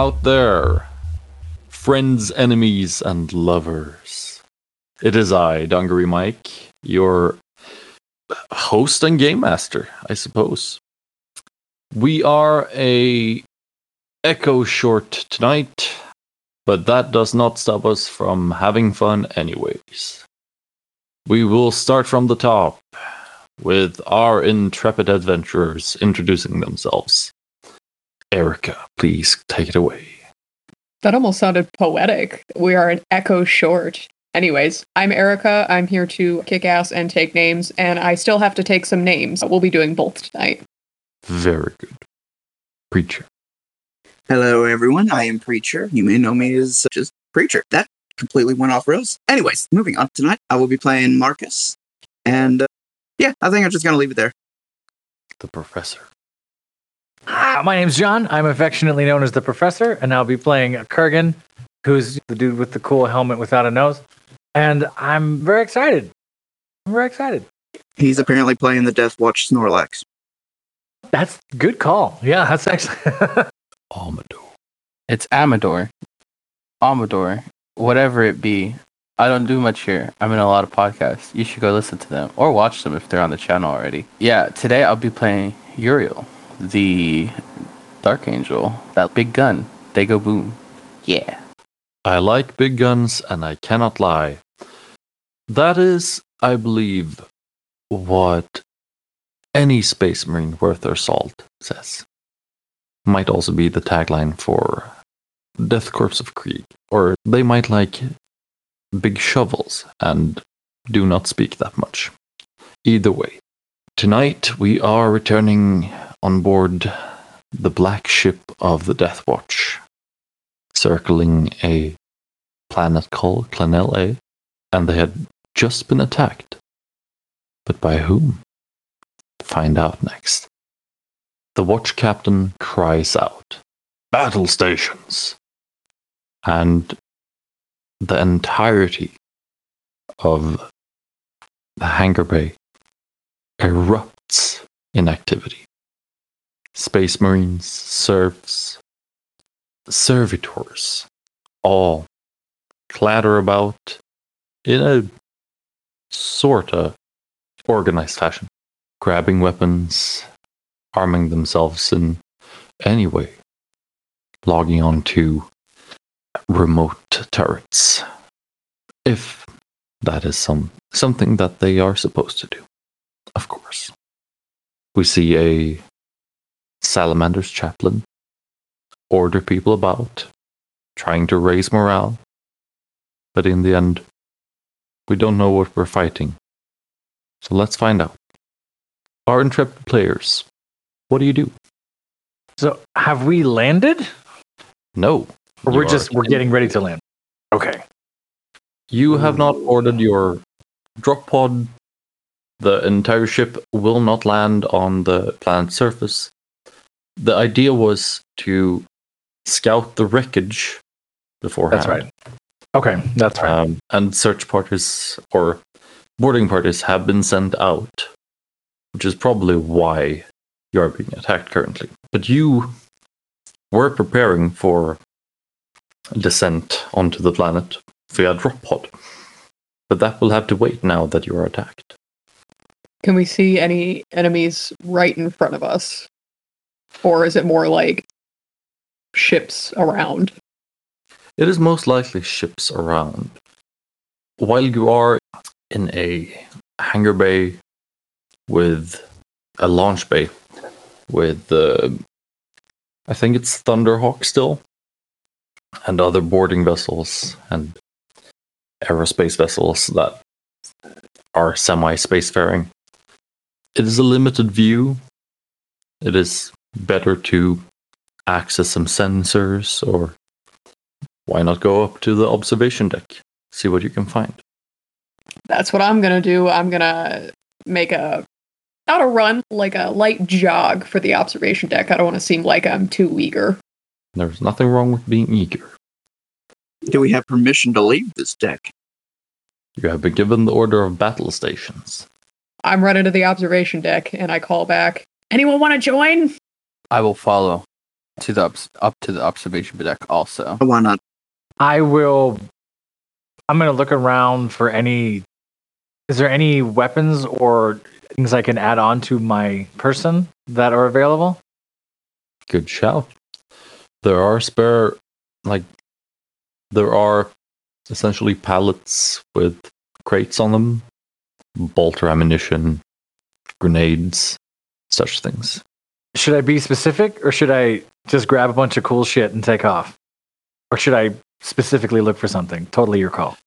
Out there, friends, enemies, and lovers. It is I, Dungaree Mike, your host and game master, I suppose. We are a echo short tonight, but that does not stop us from having fun anyways. We will start from the top with our intrepid adventurers introducing themselves. Erika, please take it away. That almost sounded poetic. We are an echo short. Anyways, I'm Erika. I'm here to kick ass and take names, and I still have to take some names. We'll be doing both tonight. Very good. Preacher. Hello, everyone. I am Preacher. You may know me as just Preacher. That completely went off rails. Anyways, moving on. Tonight, I will be playing Marcus. And uh, yeah, I think I'm just going to leave it there. The professor. My name's John. I'm affectionately known as the Professor, and I'll be playing Kurgan, who's the dude with the cool helmet without a nose. And I'm very excited. I'm very excited. He's apparently playing the Death Watch Snorlax. That's good call. Yeah, that's actually. Amador. It's Amador. Amador. Whatever it be. I don't do much here. I'm in a lot of podcasts. You should go listen to them or watch them if they're on the channel already. Yeah, today I'll be playing Uriel, the Dark Angel, that big gun. They go boom. Yeah. I like big guns and I cannot lie. That is, I believe, what any space marine worth their salt says. Might also be the tagline for Death Corps of Krieg. Or they might like big shovels and do not speak that much. Either way, tonight we are returning on board the black ship of the Death Watch, circling a planet called Clanel A, and they had just been attacked. But by whom? Find out next. The watch captain cries out, Battle stations! And the entirety of the hangar bay erupts in activity. Space Marines, serfs, servitors, all clatter about in a sort of organized fashion, grabbing weapons, arming themselves in any way, logging on to remote turrets. If that is some something that they are supposed to do. Of course. We see a Salamander's chaplain order people about, trying to raise morale. But in the end, we don't know what we're fighting. So let's find out. Our intrepid players, what do you do? so, have we landed? No. Or we're are- just we're getting ready to land. Okay. You have not ordered your drop pod. The entire ship will not land on the planet's surface. The idea was to scout the wreckage beforehand. That's right. Okay, that's right. Um, and search parties or boarding parties have been sent out, which is probably why you are being attacked currently. But you were preparing for descent onto the planet via drop pod. But that will have to wait now that you are attacked. Can we see any enemies right in front of us? Or is it more like ships around? It is most likely ships around. While you are in a hangar bay with a launch bay with uh, I think it's Thunderhawk still and other boarding vessels and aerospace vessels that are semi spacefaring. It is a limited view. It is better to access some sensors or why not go up to the observation deck, see what you can find. That's what I'm gonna do. I'm gonna make a not a run, like a light jog for the observation deck. I don't want to seem like I'm too eager. There's nothing wrong with being eager. Do we have permission to leave this deck? You have been given the order of battle stations. I'm running to the observation deck and I call back. Anyone want to join? I will follow. to the obs- up to the observation deck also. Oh, why not? I will. I'm gonna look around for any. Is there any weapons or things I can add on to my person that are available? Good shout. There are spare, like, there are essentially pallets with crates on them, bolter ammunition, grenades, such things. Should I be specific or should I just grab a bunch of cool shit and take off? Or should I specifically look for something? Totally your call.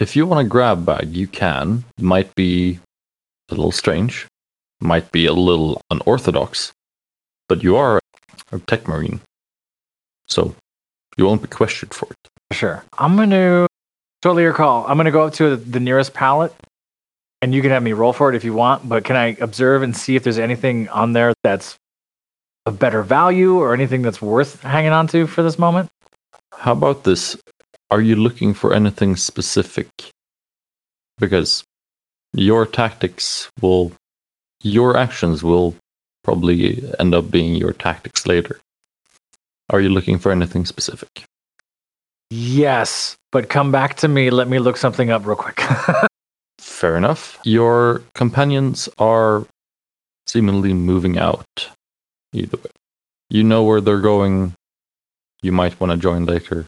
If you want to grab bag, you can. It might be a little strange, might be a little unorthodox, but you are a tech marine, so you won't be questioned for it. Sure. I'm going to totally your call. I'm going to go up to the nearest pallet and you can have me roll for it if you want, but can I observe and see if there's anything on there that's of better value or anything that's worth hanging on to for this moment? How about this? Are you looking for anything specific? Because your tactics will, your actions will probably end up being your tactics later. Are you looking for anything specific? Yes, but come back to me. Let me look something up real quick. Fair enough. Your companions are seemingly moving out. Either way. You know where they're going. You might want to join later.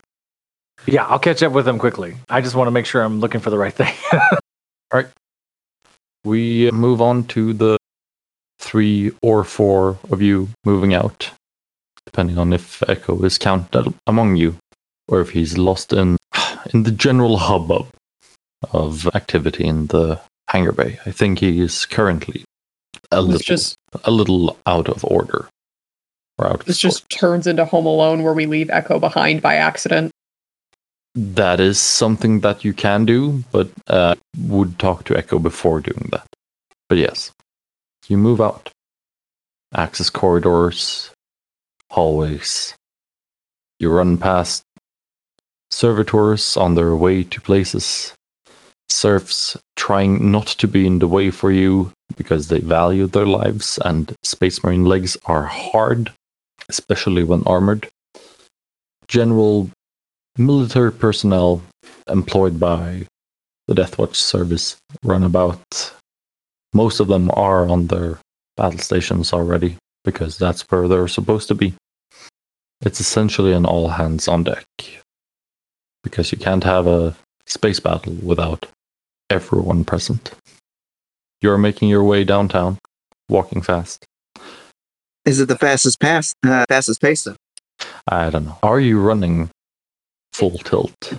yeah, I'll catch up with them quickly. I just want to make sure I'm looking for the right thing. All right. We uh, move on to the three or four of you moving out, depending on if Echo is counted among you or if he's lost in in the general hubbub of activity in the hangar bay. I think he is currently a little, just a little out of order. Or out this just turns into Home Alone where we leave Echo behind by accident. That is something that you can do, but uh, would talk to Echo before doing that. But yes, you move out. Access corridors, hallways. You run past servitors on their way to places. Serfs trying not to be in the way for you because they value their lives, and Space Marine legs are hard, especially when armored. General military personnel employed by the Death Watch service run about. Most of them are on their battle stations already because that's where they're supposed to be. It's essentially an all hands on deck because you can't have a space battle without everyone present. You're making your way downtown, walking fast. Is it the fastest pass? Uh, fastest pace though? I don't know. Are you running full tilt?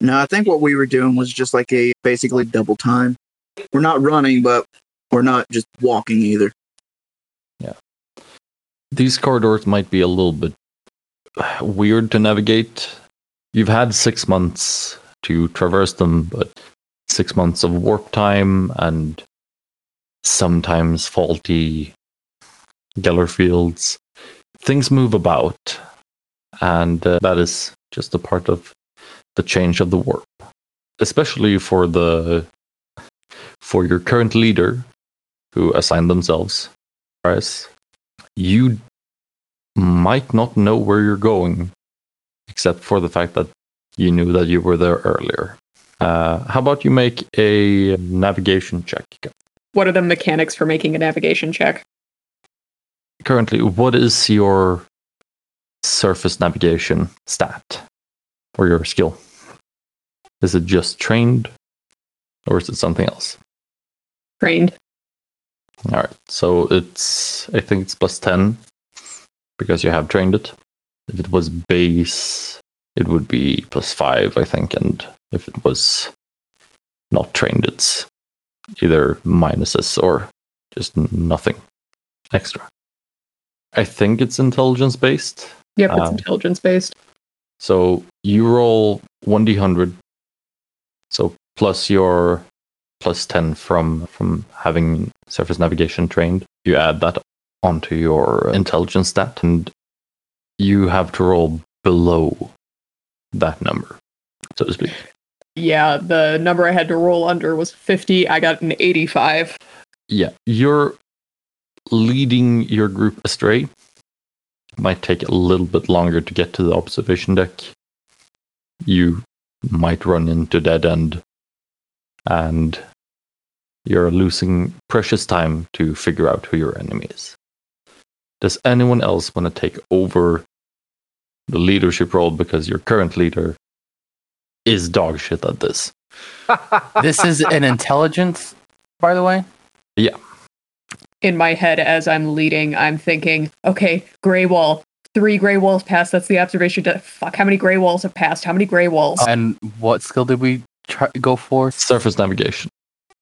No, I think what we were doing was just like a basically double time. We're not running, but we're not just walking either. Yeah. These corridors might be a little bit weird to navigate. You've had six months to traverse them, but six months of warp time and sometimes faulty Geller fields. Things move about, and uh, that is just a part of the change of the warp, especially for the for your current leader, who assigned themselves as you might not know where you're going, except for the fact that you knew that you were there earlier. Uh, how about you make a navigation check? What are the mechanics for making a navigation check? Currently, what is your surface navigation stat or your skill? Is it just trained or is it something else? Trained. All right. So it's I think it's plus 10 because you have trained it. If it was base, it would be plus 5, I think, and if it was not trained, it's either minuses or just nothing extra. I think it's intelligence based. Yep, it's Um, intelligence based. So you roll 1d100. So plus your plus 10 from from having surface navigation trained. You add that onto your intelligence stat and you have to roll below that number, so to speak. Yeah, the number I had to roll under was 50. I got an 85. Yeah, you're leading your group astray. might take a little bit longer to get to the observation deck. You might run into dead end, and you're losing precious time to figure out who your enemy is. Does anyone else want to take over the leadership role because your current leader is dog shit at this? This is an intelligence, by the way. In my head, as I'm leading, I'm thinking, okay, gray wall. Three gray walls passed. That's the observation. De- Fuck, how many gray walls have passed? How many gray walls? And what skill did we try go for? Surface navigation.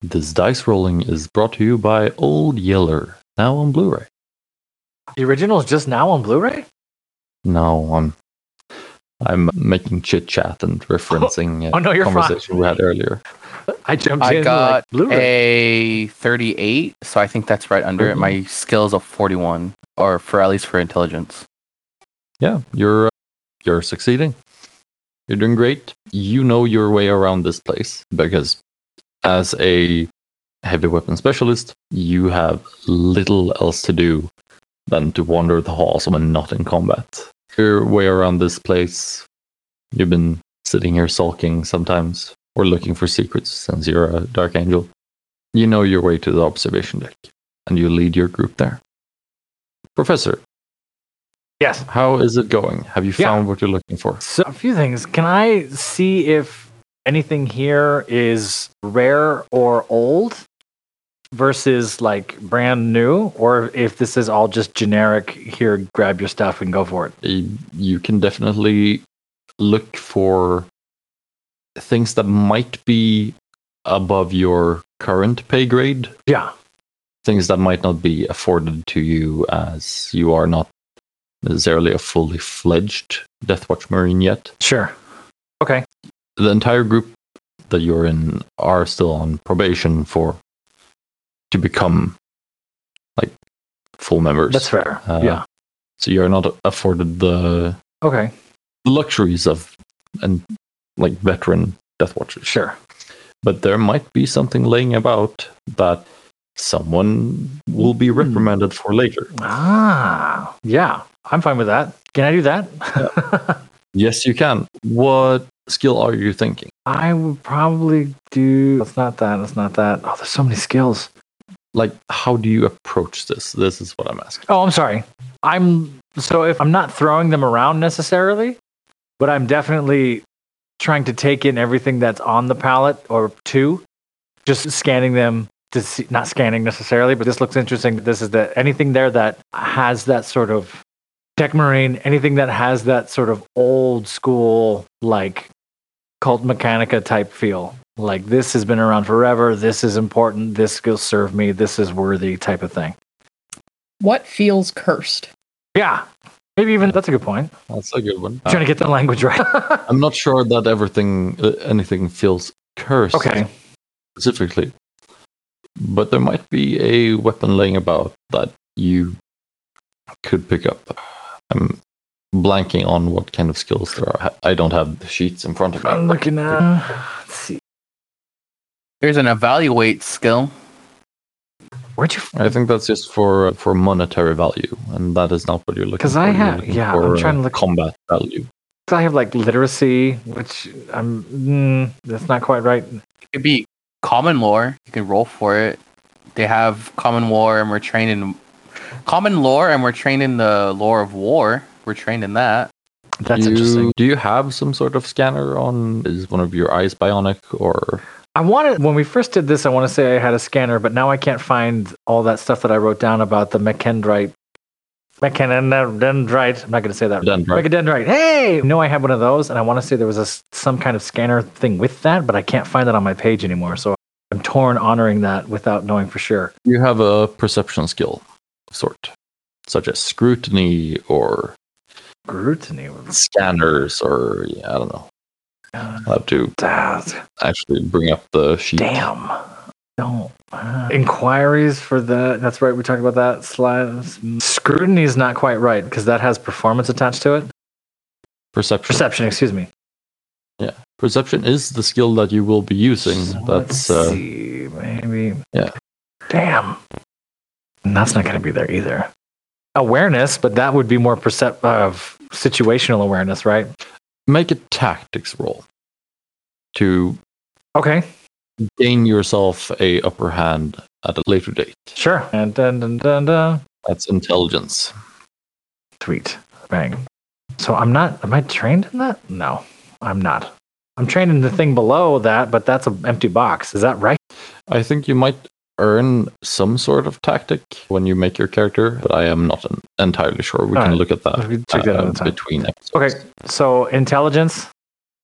This dice rolling is brought to you by Old Yeller, now on Blu-ray. The original is just now on Blu-ray. No, I'm I'm making chit chat and referencing Oh, no, you're fine. conversation we had earlier. I jumped I in got like a 38, so I think that's right under it. Mhm. My skills of 41, or for at least for intelligence. Yeah, you're uh, you're succeeding. You're doing great. You know your way around this place because as a heavy weapon specialist, you have little else to do than to wander the halls when not in combat. Your way around this place, you've been sitting here sulking sometimes or looking for secrets since you're a dark angel. You know your way to the observation deck and you lead your group there. Professor, Yes. how is it going? Have you Yeah. found what you're looking for? So a few things. Can I see if anything here is rare or old versus like brand new, or if this is all just generic? Here, grab your stuff and go for it. You can definitely look for things that might be above your current pay grade, Yeah. things that might not be afforded to you as you are not necessarily a fully fledged Deathwatch Marine yet. Sure. Okay. The entire group that you're in are still on probation for to become like full members. That's fair. Uh, yeah. So you're not afforded the Okay. luxuries of and like veteran Death Watchers. Sure. But there might be something laying about that someone will be reprimanded for later. Ah. Yeah. I'm fine with that. Can I do that? Yes, you can. What skill are you thinking? I would probably do. It's not that. It's not that. Oh, there's so many skills. Like, how do you approach this? This is what I'm asking. Oh, I'm sorry. I'm so if I'm not throwing them around necessarily, but I'm definitely trying to take in everything that's on the palette or two, just scanning them to see, not scanning necessarily, but this looks interesting. This is the anything there that has that sort of tech marine, anything that has that sort of old school like cult mechanica type feel. Like this has been around forever. This is important. This will serve me. This is worthy type of thing. What feels cursed? Yeah. Maybe even that's a good point. That's a good one. trying to get the language right. I'm not sure that everything, uh, anything feels cursed okay. specifically, but there might be a weapon laying about that you could pick up. I'm blanking on what kind of skills there are. I don't have the sheets in front of me. I'm looking at. Let's see. There's an evaluate skill. Where'd you? I think that's just for uh, for monetary value, and that is not what you're looking for. 'Cause I have- yeah, for, I'm trying to uh, look- combat value. I have like literacy, which I'm. Mm, that's not quite right. It could be common lore. You can roll for it. They have common war, and we're trained in common lore, and we're trained in the lore of war. We're trained in that. That's you, interesting. Do you have some sort of scanner on? Is one of your eyes bionic or? I wanted when we first did this. I want to say I had a scanner, but now I can't find all that stuff that I wrote down about the McKendrite. McKendrite. I'm not going to say that. Dendrite. McKendrite. Hey, no, I had one of those, and I want to say there was a some kind of scanner thing with that, but I can't find it on my page anymore. So I'm torn honoring that without knowing for sure. You have a perception skill of sort, such as scrutiny or Scrutiny. scanners, or yeah, I don't know. Uh, I'll have to that- actually bring up the sheet. Damn. Don't. Uh, inquiries for the. That's right. We talked about that. Slide. Scrutiny is not quite right because that has performance attached to it. Perception. Perception. Excuse me. Yeah. Perception is the skill that you will be using. So That's let's uh, see. Maybe. yeah. Damn. And that's not going to be there either. awareness, but that would be more percep- of situational awareness, right? Make a tactics roll to Okay, gain yourself a upper hand at a later date. sure. And dun, dun, dun, dun. That's intelligence. Sweet. Bang. So I'm not, am I trained in that? No, I'm not. I'm trained in the thing below that, but that's an empty box. Is that right? I think you might earn some sort of tactic when you make your character, but I am not en- entirely sure. We All can right. look at that, check that uh, between episodes. Okay, so intelligence.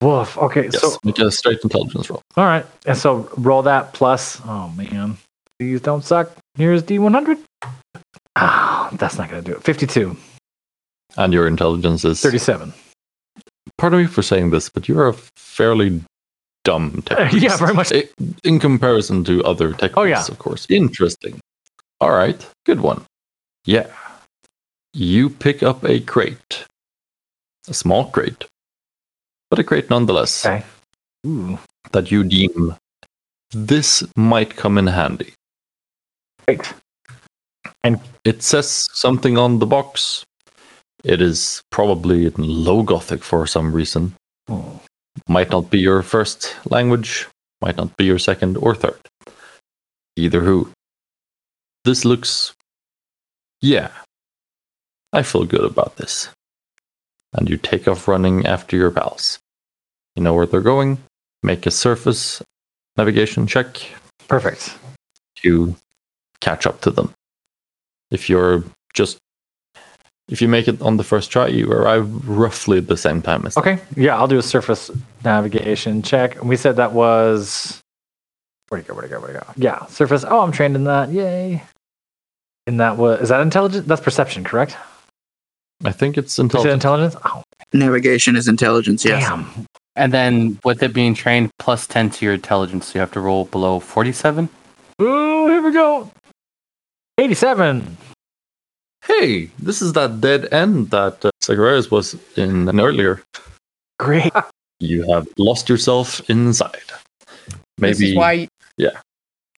Woof. Okay, Yes, so make a straight intelligence roll. all right, and so roll that plus. Oh man, these don't suck. Here's D100. Ah, that's not gonna do it. 52, And your intelligence is 37. pardon me for saying this, but you're a fairly dumb tech. Yeah, very much. In comparison to other tech Oh, yeah. of course. Interesting. All right, good one. Yeah. You pick up a crate. A small crate. But a crate nonetheless. Okay. Ooh, That you deem this might come in handy. great. And it says something on the box. It is probably in low Gothic for some reason. Oh, Might not be your first language, might not be your second or third. Either who. This looks. Yeah. I feel good about this. And you take off running after your pals. You know where they're going. Make a surface navigation check perfect. to catch up to them. If you're just. If you make it on the first try, you arrive roughly at the same time as them. Okay, yeah, I'll do a surface navigation check. We said that was. Where'd it go? Where'd it go? Where'd it go? Yeah, surface. Oh, I'm trained in that. Yay. And that was. Is that intelligence? That's perception, correct? I think it's Is it intelligence? Oh, Navigation is intelligence, yes. damn. And then with it being trained, plus 10 to your intelligence, so you have to roll below 47. Ooh, here we go. 87. Hey, this is that dead end that uh, Zacharias was in earlier. Great. You have lost yourself inside. Maybe this is why. yeah.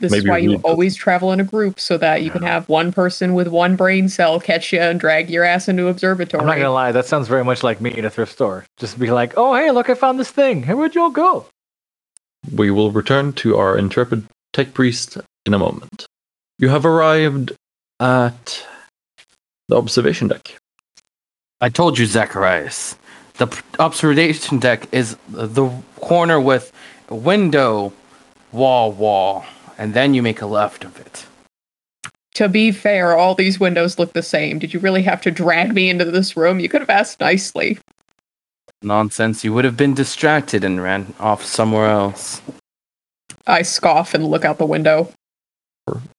This is why you read always travel in a group so that you can have one person with one brain cell catch you and drag your ass into observatory. I'm not gonna lie, that sounds very much like me at a thrift store. Just be like, oh hey, look, I found this thing. Hey, where'd you all go? we will return to our intrepid tech priest in a moment. You have arrived at the observation deck. I told you, Zacharias. The observation deck is the corner with window, wall, wall, and then you make a left of it. To be fair, all these windows look the same. Did you really have to drag me into this room? You could have asked nicely. Nonsense. You would have been distracted and ran off somewhere else. I scoff and look out the window.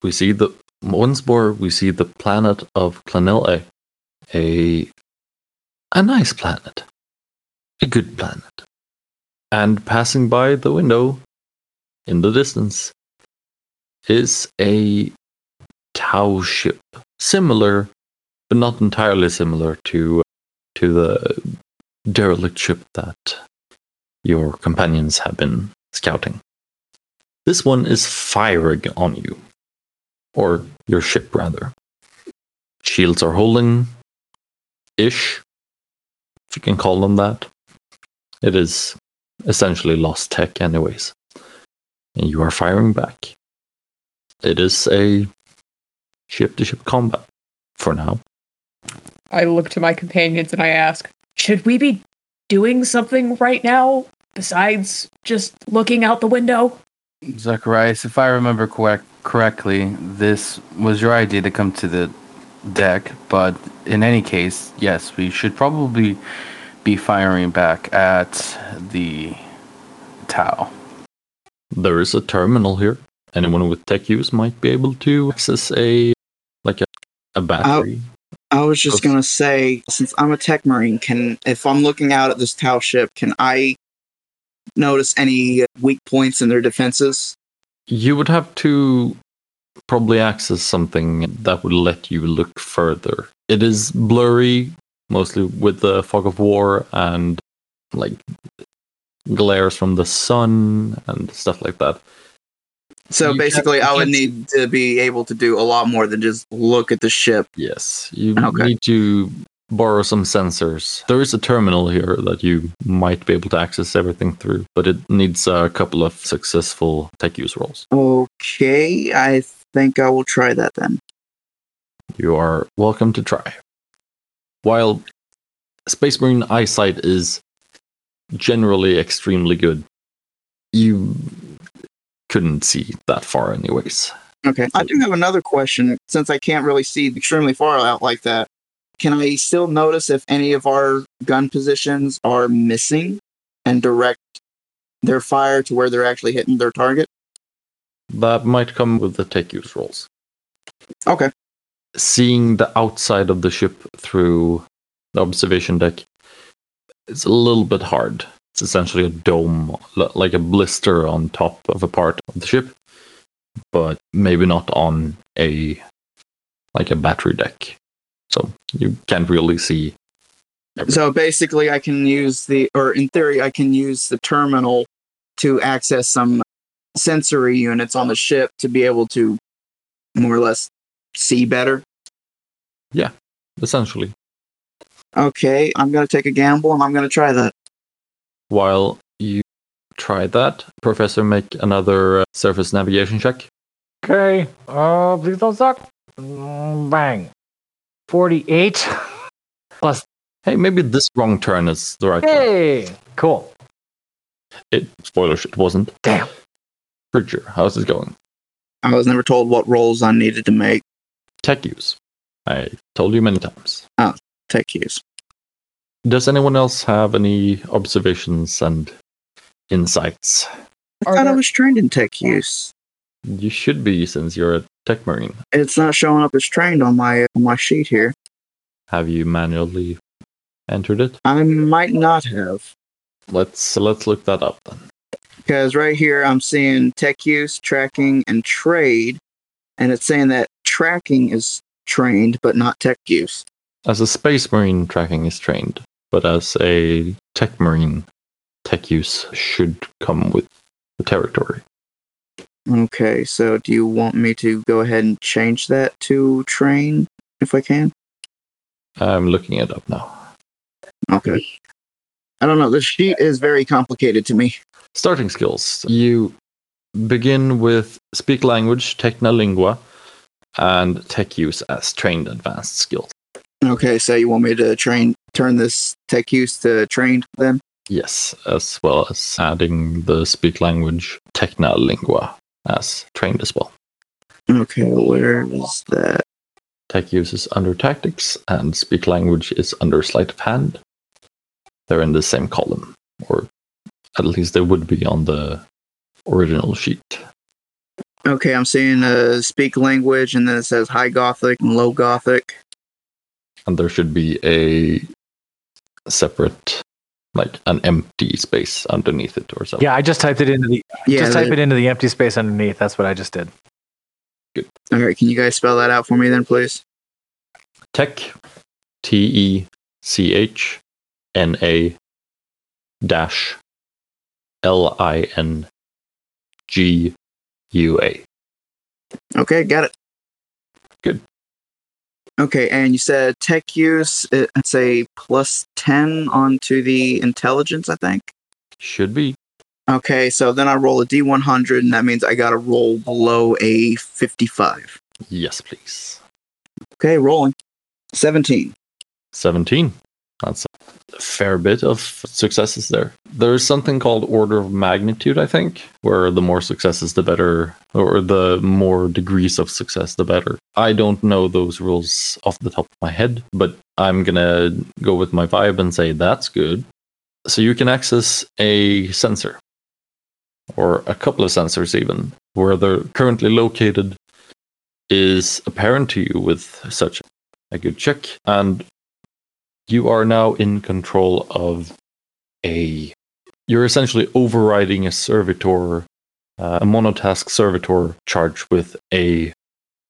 We see the once more we see the planet of Clanil a a nice planet. A good planet. And passing by the window in the distance is a Tau ship. Similar, but not entirely similar to to the derelict ship that your companions have been scouting. This one is firing on you. Or your ship, rather. Shields are holding ish, if you can call them that. It is essentially lost tech, anyways. And you are firing back. It is a ship to ship combat for now. I look to my companions and I ask, Should we be doing something right now besides just looking out the window? Zacharias, if I remember correct correctly, this was your idea to come to the deck, but in any case, yes, we should probably be firing back at the Tau. There is a terminal here. Anyone with tech use might be able to access a like a, a battery. I was just Okay. gonna say, since I'm a tech marine, can if I'm looking out at this Tau ship, can I notice any weak points in their defenses? You would have to probably access something that would let you look further. It is blurry, mostly with the fog of war and like glares from the sun and stuff like that. So You basically, I would need to be able to do a lot more than just look at the ship. Yes, you Okay. need to borrow some sensors. There is a terminal here that you might be able to access everything through, but it needs a couple of successful tech use rolls. Okay, I think I will try that then. You are welcome to try. While Space Marine eyesight is generally extremely good, you couldn't see that far, anyways. Okay, I do have another question. Since I can't really see extremely far out like that, can I still notice if any of our gun positions are missing and direct their fire to where they're actually hitting their target? That might come with the tech use rolls. Okay. Seeing the outside of the ship through the observation deck is a little bit hard. It's essentially a dome, like a blister on top of a part of the ship, but maybe not on a like a battery deck. So you can't really see. everything. So basically, I can use the, or in theory, I can use the terminal to access some sensory units on the ship to be able to more or less see better. Yeah, essentially. Okay, I'm going to take a gamble and I'm going to try that. While you try that, Professor, make another uh, surface navigation check. Okay. Uh, please don't suck. Mm, Bang. 48. Plus. Hey, maybe this wrong turn is the right one. Hey. Cool. It spoiler it wasn't. Damn. Preacher, how's it going? I was never told what rolls I needed to make. Tech use. I told you many times. Oh, tech use. Does anyone else have any observations and insights? I Are thought I was trained in tech use. You should be since you're a tech marine. It's not showing up as trained on my on my sheet here. Have you manually entered it? I might not have. Let's let's look that up then. Because right here I'm seeing tech use, tracking, and trade, and it's saying that tracking is trained but not tech use. As a space marine, tracking is trained, but as a tech marine, tech use should come with the territory. Okay, so do you want me to go ahead and change that to train if I can? I'm looking it up now. Okay. I don't know. The sheet is very complicated to me. Starting skills. You begin with speak language, techna lingua, and tech use as trained advanced skills. Okay, so you want me to train turn this tech use to trained then? Yes, as well as adding the speak language, techna lingua as trained as well. Okay, where is that? Tech use is under tactics, and speak language is under sleight of hand. They're in the same column, or at least they would be on the original sheet. Okay, I'm seeing uh, speak language, and then it says high gothic and low gothic. And there should be a separate, like an empty space underneath it or something. Yeah, I just typed it into the Yeah. just type the- it into the empty space underneath. That's what I just did. Good. All right, can you guys spell that out for me then, please? Tech, T E C H N A dash L I N G U A. Okay, got it. Good. Okay, and you said tech use, uh, it's a plus 10 onto the intelligence, I think. Should be. Okay, so then I roll a d100, and that means I gotta roll below a 55. Yes, please. Okay, rolling. 17. 17. That's a fair bit of successes there. There's something called order of magnitude, I think, where the more successes, the better, or the more degrees of success, the better. I don't know those rules off the top of my head, but I'm gonna go with my vibe and say that's good. So you can access a sensor, or a couple of sensors even, where they're currently located is apparent to you with such a good check, and you are now in control of a. You're essentially overriding a servitor, uh, a monotask servitor charged with a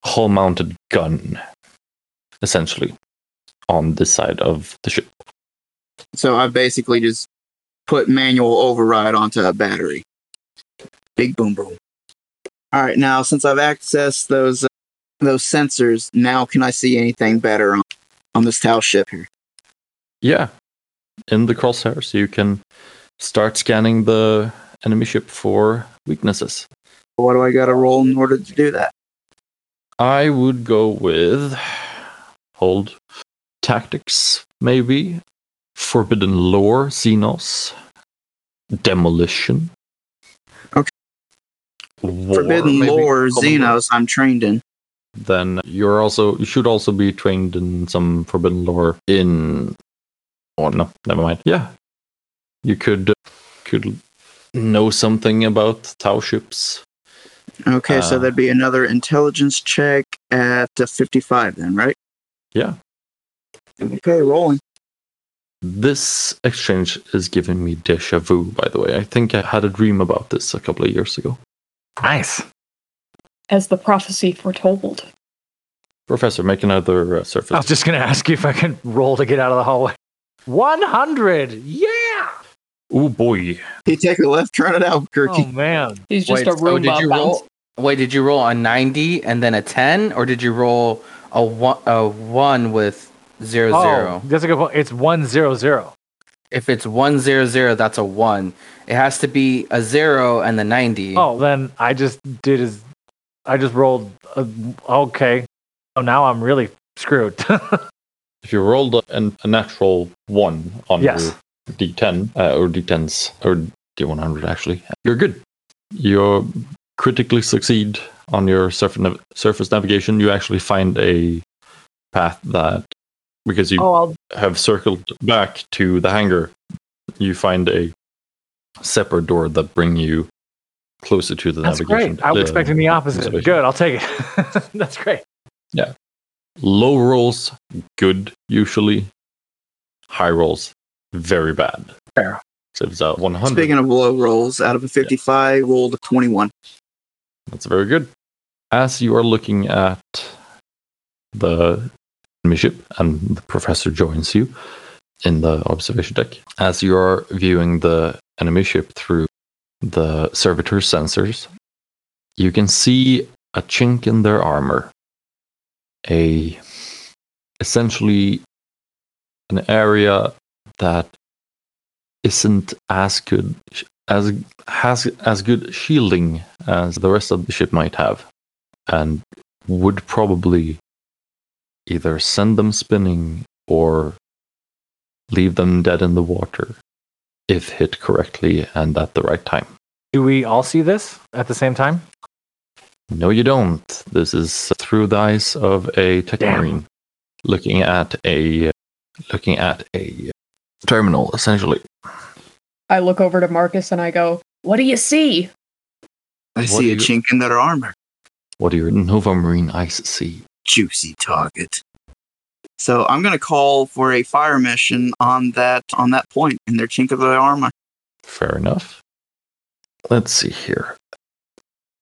hull mounted gun, essentially, on this side of the ship. So I basically just put manual override onto a battery. Big boom boom. All right, now since I've accessed those uh, those sensors, now can I see anything better on, on this Tau ship here? Yeah. In the crosshairs, you can start scanning the enemy ship for weaknesses. What do I got to roll in order to do that? I would go with hold tactics, maybe forbidden lore, Xenos, demolition. Okay. War, Forbidden maybe, lore. Xenos, I'm trained in. Then you're also you should also be trained in some forbidden lore in. Oh no, never mind. Yeah, you could uh, could know something about Tau ships. Okay, so Uh, that'd be another intelligence check at uh, 55 then, right? Yeah. Okay, rolling. This exchange is giving me deja vu. By the way, I think I had a dream about this a couple of years ago. Nice. As the prophecy foretold. Professor, make another uh, surface. I was just gonna ask you if I can roll to get out of the hallway. One hundred. Yeah. Oh boy, He take a left turn at Albuquerque. Oh man. He's just Wait, a oh, did you bounce. roll? Wait, did you roll a 90 and then a 10, or did you roll a one, a one with zero Oh, zero? that's a good point. It's one zero zero. If it's one zero zero, that's a one. It has to be a zero and the 90. Oh, then I just did is I just rolled. A, okay. Oh, now I'm really screwed. if you rolled a, a natural one on Yes. your D10 uh, or D10s or D100, actually, you're good. You critically succeed on your surface, nav- surface navigation. You actually find a path that because you Oh, have circled back to the hangar, you find a separate door that bring you closer to the That's navigation. great. I was the expecting the opposite. Good. I'll take it. that's great. Low rolls, good usually. High rolls, very bad. Fair. So it's a 100, Speaking of low rolls, out of a 55, rolled a 21. that's very good. As you are looking at the enemy ship and the professor joins you in the observation deck, as you are viewing the enemy ship through the servitor sensors, you can see a chink in their armor. A essentially an area that isn't as good as has as good shielding as the rest of the ship might have, and would probably either send them spinning or leave them dead in the water if hit correctly and at the right time. Do we all see this at the same time? No, you don't. This is through the eyes of a tech Damn. marine looking at a looking at a terminal essentially. I look over to Marcus and I go, What do you see? I What see a you- chink in their armor. What do your Nova Marine eyes see? Juicy target. So I'm gonna call for a fire mission on that on that point in their chink of their armor. Fair enough. Let's see here.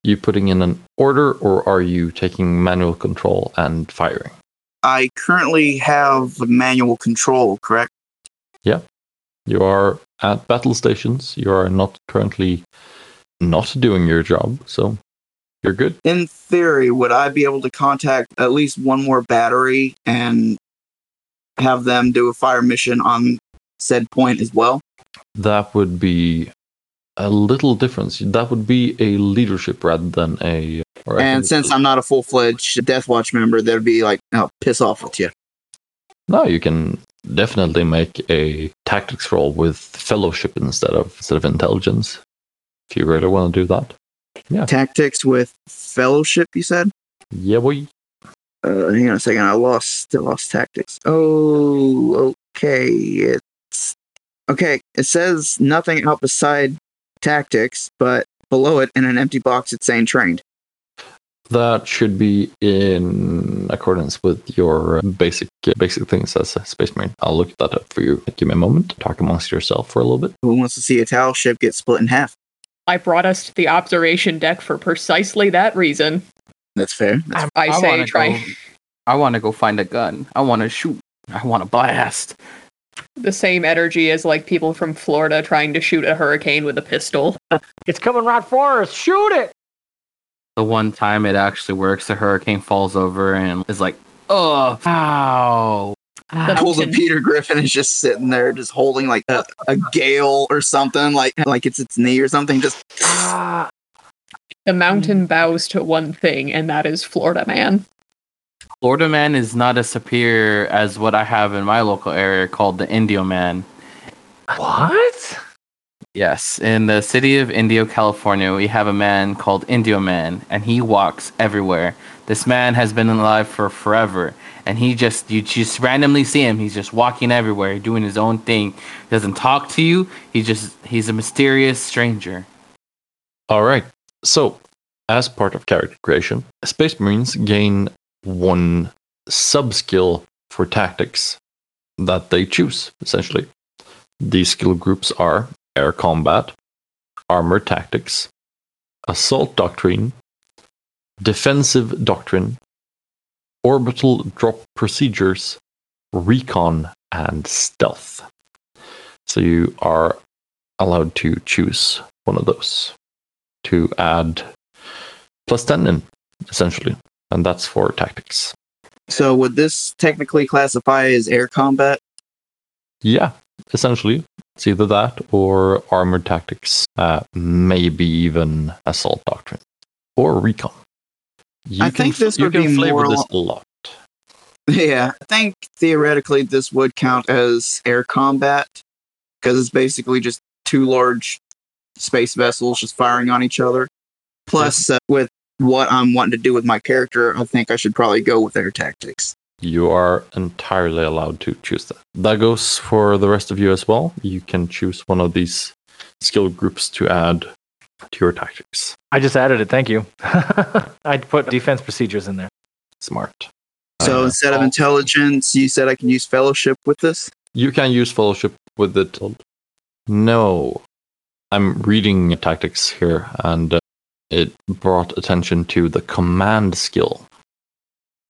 You putting in an order or are you taking manual control and firing? I currently have manual control, correct? Yeah. You are at battle stations. You are not currently not doing your job, so you're good. In theory, would I be able to contact at least one more battery and have them do a fire mission on said point as well? That would be a little difference. That would be a leadership rather than a. And since I'm not a full fledged Death Watch member, that'd be like, oh, piss off with you. no, you can definitely make a tactics roll with fellowship instead of instead of intelligence. If you really want to do that, Yeah. Tactics with Fellowship, you said? yeah, boy. Uh, hang on a second. I lost. I lost tactics. Oh, okay. It's okay. It says nothing out beside tactics, but below it in an empty box, it's saying trained. That should be in accordance with your uh, basic basic things as a space marine. I'll look that up for you. Give me a moment. Talk amongst yourself for a little bit. Who wants to see a Tau ship get split in half? I brought us to the observation deck for precisely that reason. That's fair. That's I, say wanna try Go, I want to go find a gun. I want to shoot. I want to blast. The same energy as like people from Florida trying to shoot a hurricane with a pistol. It's coming right for us. Shoot it. the one time it actually works, the hurricane falls over and is like, oh, ow. That's- Pulls a Peter Griffin is just sitting there, just holding like a, a gale or something, like like it's its knee or something. Just Ah. The mountain bows to one thing, and that is Florida Man. Florida Man is not as superior as what I have in my local area called the Indio Man. What? Yes, in the city of Indio, California, we have a man called Indio Man, and he walks everywhere. This man has been alive for forever, and he just you just randomly see him. He's just walking everywhere, doing his own thing. He doesn't talk to you. He just he's a mysterious stranger. All right. So, as part of character creation, Space Marines gain one sub skill for tactics that they choose, essentially. These skill groups are air combat, armor tactics, assault doctrine, defensive doctrine, orbital drop procedures, recon, and stealth. So you are allowed to choose one of those to add plus 10 in, essentially. And that's for tactics. so. Would this technically classify as air combat? Yeah, essentially. It's either that or armored tactics, uh, maybe even assault doctrine or recon. You I think this you would can be flavor more this a lot. Yeah, I think theoretically this would count as air combat because it's basically just two large space vessels just firing on each other. Plus, uh, with what I'm wanting to do with my character, I think I should probably go with air tactics. You are entirely allowed to choose that. That goes for the rest of you as well. You can choose one of these skill groups to add to your tactics. I just added it. Thank you. I put defense procedures in there. Smart. So Uh, instead of intelligence, you said I can use fellowship with this. You can use fellowship with it. No. I'm reading tactics here and uh, it brought attention to the command skill.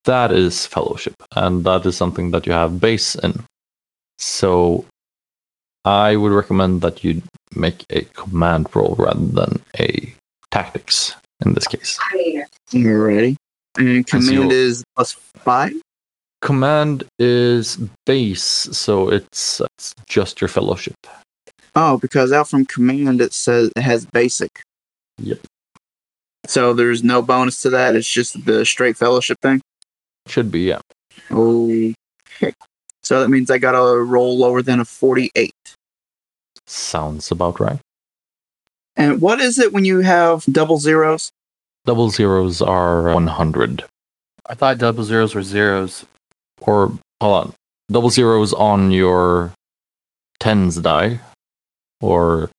That is fellowship and that is something that you have base in. So I would recommend that you make a command roll rather than a tactics in this case. Alrighty. And command is plus five. Command is base, so it's, it's just your fellowship. Oh, because out from command it says it has basic. Yep. So there's no bonus to that. It's just the straight fellowship thing. Should be, yeah. Okay. So that means I got to roll lower than a 48. Sounds about right. And what is it when you have double zeros? Double zeros are 100. I thought double zeros were zeros. Or, hold on. Double zeros on your tens die. Or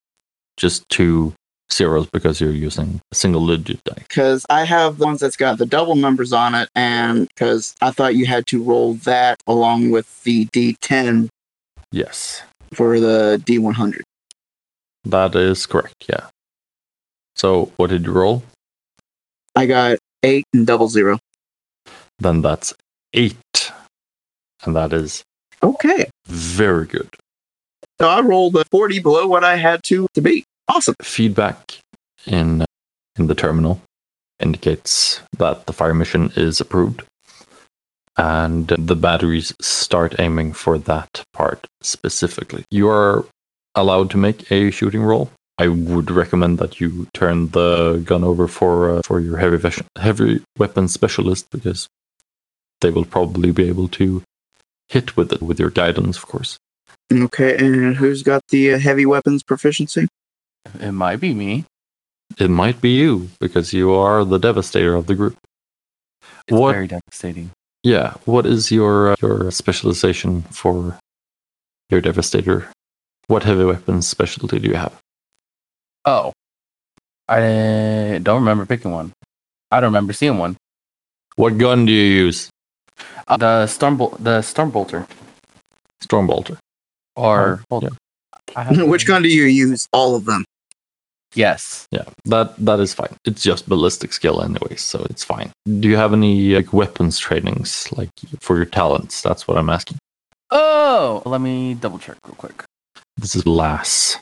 just two zeros because you're using a single digit die. Because I have the ones that's got the double numbers on it, and because I thought you had to roll that along with the D10 Yes. for the D100. That is correct, yeah. So, what did you roll? I got eight and double zero. Then that's eight. And that is Okay. very good. So I rolled a 40 below what I had to to beat. Awesome. feedback in in the terminal indicates that the fire mission is approved and the batteries start aiming for that part specifically you are allowed to make a shooting roll i would recommend that you turn the gun over for uh, for your heavy heavy weapon specialist because they will probably be able to hit with it with your guidance of course Okay, and who's got the uh, heavy weapons proficiency? It might be me. it might be you because you are the devastator of the group It's What- very devastating. Yeah. What is your uh, your specialization for your devastator? What heavy weapons specialty do you have? Oh, I don't remember picking one. I don't remember seeing one. What gun do you use? Uh, the storm, bol- the storm bolter, Stormbolter. or Oh, hold- yeah. I Which gun do you use? All of them. Yes. Yeah, that that is fine. It's just ballistic skill anyway, so it's fine. Do you have any like weapons trainings, like for your talents? That's what I'm asking. Oh, let me double check real quick. This is LAS,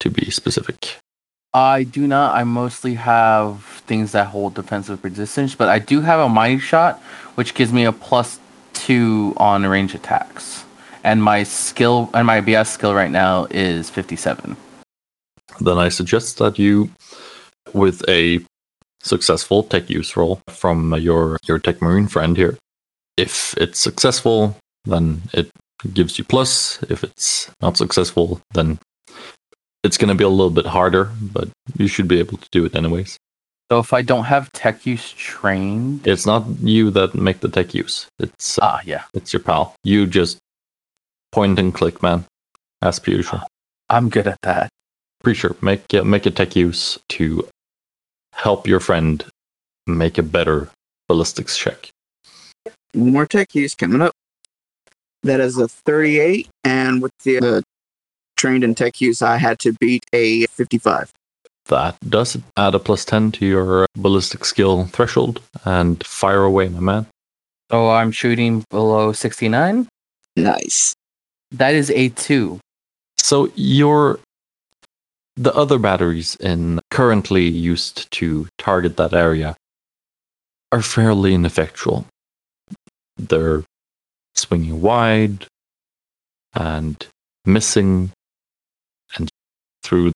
to be specific. I do not. I mostly have things that hold defensive resistance, but I do have a mighty shot, which gives me a plus two on range attacks. And my skill and my BS skill right now is 57. Then I suggest that you, with a successful tech use roll from your your tech marine friend here, if it's successful, then it gives you plus. If it's not successful, then it's going to be a little bit harder, but you should be able to do it anyways. So if I don't have tech use trained, It's not you that make the tech use. It's uh, ah, yeah, it's your pal. You just point and click, man, as per usual. I'm good at that. Pretty sure make uh, make a tech use to help your friend make a better ballistics check. One more tech use coming up. That is a 38, and with the, the trained in tech use, I had to beat a 55. That does. Add a plus ten to your ballistic skill threshold and fire away, my man. So I'm shooting below 69. Nice. That is a two. So your the other batteries in currently used to target that area are fairly ineffectual. They're swinging wide and missing, and through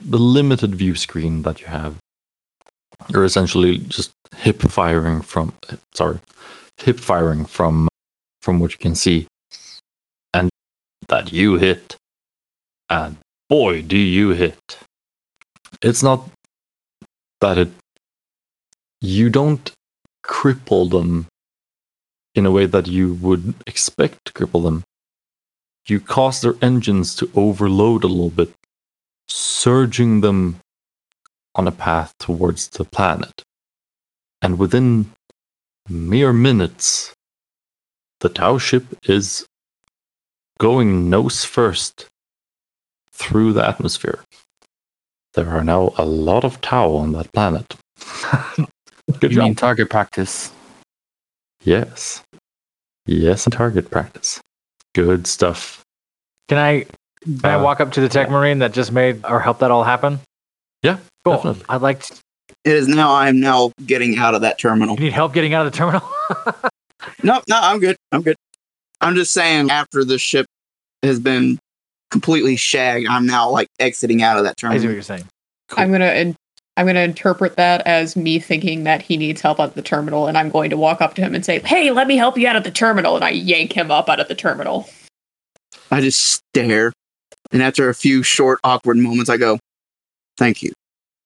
the limited view screen that you have, you're essentially just hip firing from sorry, hip firing from from what you can see, and that you hit, and boy, do you hit! It's not that it you don't cripple them in a way that you would expect to cripple them. You cause their engines to overload a little bit, surging them on a path towards the planet. And within mere minutes, the Tau ship is going nose first through the atmosphere. There are now a lot of Tau on that planet. Good you job. mean target practice? Yes. Yes, and target practice. Good stuff. Can I can I Uh, walk up to the tech marine that just made or helped that all happen? Yeah, Cool. definitely. I'd like to, It is now, I am now getting out of that terminal. you need help getting out of the terminal? No, no, I'm good. I'm good. I'm just saying, after the ship has been completely shagged, I'm now like exiting out of that I see what you're saying. I'm gonna in- I'm gonna interpret that as me thinking that he needs help at the terminal, and I'm going to walk up to him and say, "Hey, let me help you out of the terminal," and I yank him up out of the terminal. I just stare. And after a few short, awkward moments, I go, Thank you.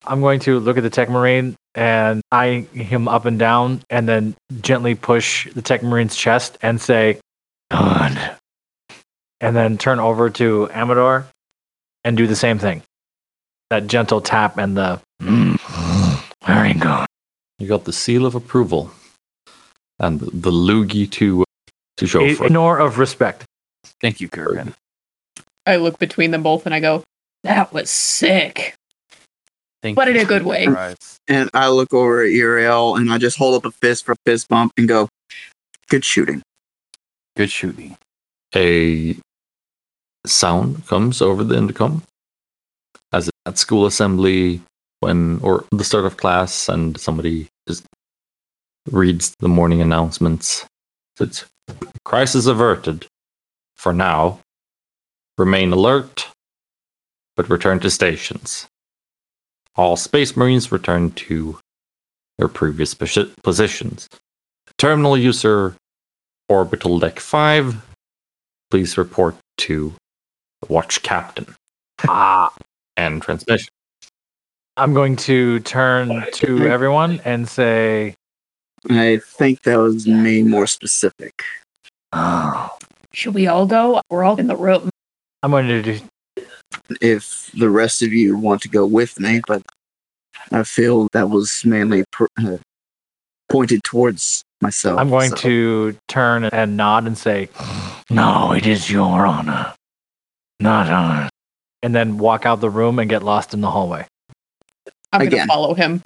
I'm going to look at the tech marine and eye him up and down and then gently push the tech marine's chest and say, Good. And then turn over to Amador and do the same thing. That gentle tap and the "Mm, very good. You got the seal of approval and the loogie to to show A, for it. ignore of respect. Thank you, Kurgan. I look between them both and I go, "That was sick." Thank But you in a good way. surprise. And I look over at Uriel and I just hold up a fist for a fist bump and go, Good shooting. Good shooting. a sound comes over the intercom. As at school assembly when or the start of class and somebody just reads the morning announcements it's crisis averted. For now remain alert but return to stations. All space marines return to their previous positions. Terminal user orbital deck 5 please report to watch captain Ah. and transmission. I'm going to turn to everyone and say, I think that was me more specific. oh. Should we all go? We're all in the room. I'm going to do If the rest of you want to go with me, but I feel that was mainly pr- uh, pointed towards myself. I'm going so- to turn and nod and say, No, it is your honor, not ours. And then walk out the room and get lost in the hallway. I'm going to follow him.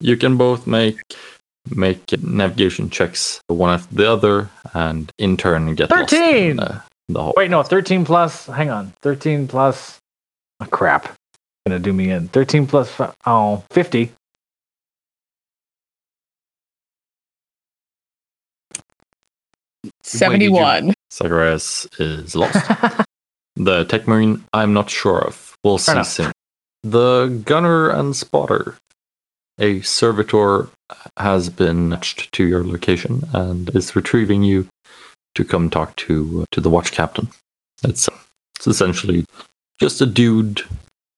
You can both make make navigation checks one after the other, and in turn get thirteen. Lost in, the hallway. Wait, no, thirteen plus. Hang on, thirteen plus. Oh, crap, gonna do me in. Thirteen plus five, oh, 50. Seventy-one. Sagaris is lost. the Tech Marine, I'm not sure of. We'll see enough. soon. The Gunner and Spotter, a servitor has been matched to your location and is retrieving you to come talk to to the watch captain. It's it's essentially just a dude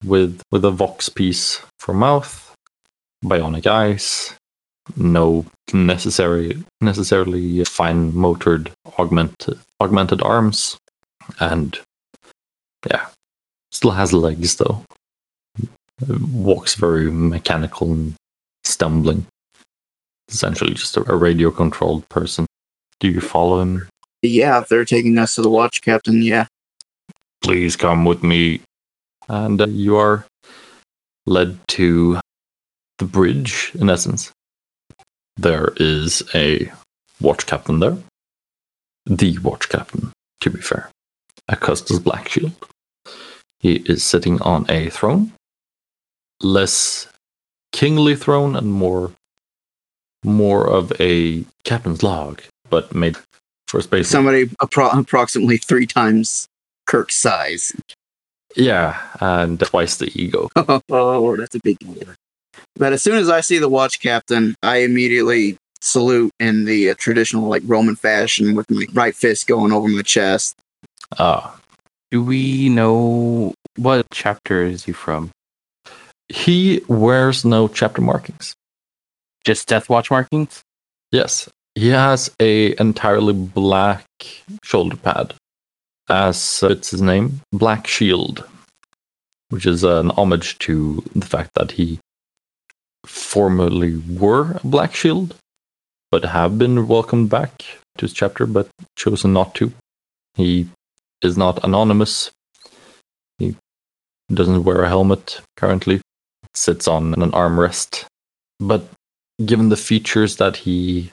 with with a vox piece for mouth, bionic eyes, no necessary necessarily fine motored augmented augmented arms, and yeah, still has legs though. Walks very mechanical and stumbling. Essentially, just a, a radio controlled person. Do you follow him? Yeah, if they're taking us to the watch captain, yeah. please come with me. And uh, you are led to the bridge, in essence. There is a watch captain there. The watch captain, to be fair. Augustus Blackshield. He is sitting on a throne. Less kingly throne and more more of a captain's log, but made for space. Somebody appro- approximately three times Kirk's size. yeah, and twice the ego. oh, that's a big deal. But as soon as I see the watch captain, I immediately salute in the uh, traditional like Roman fashion with my right fist going over my chest. Ah, Do we know what chapter is he from? He wears no chapter markings. Just Death Watch markings? Yes, he has a entirely black shoulder pad, as it's his name, Black Shield, which is an homage to the fact that he formerly wore a black shield, but have been welcomed back to his chapter, but chosen not to. He is not anonymous. He doesn't wear a helmet currently. Sits on an armrest, but given the features that he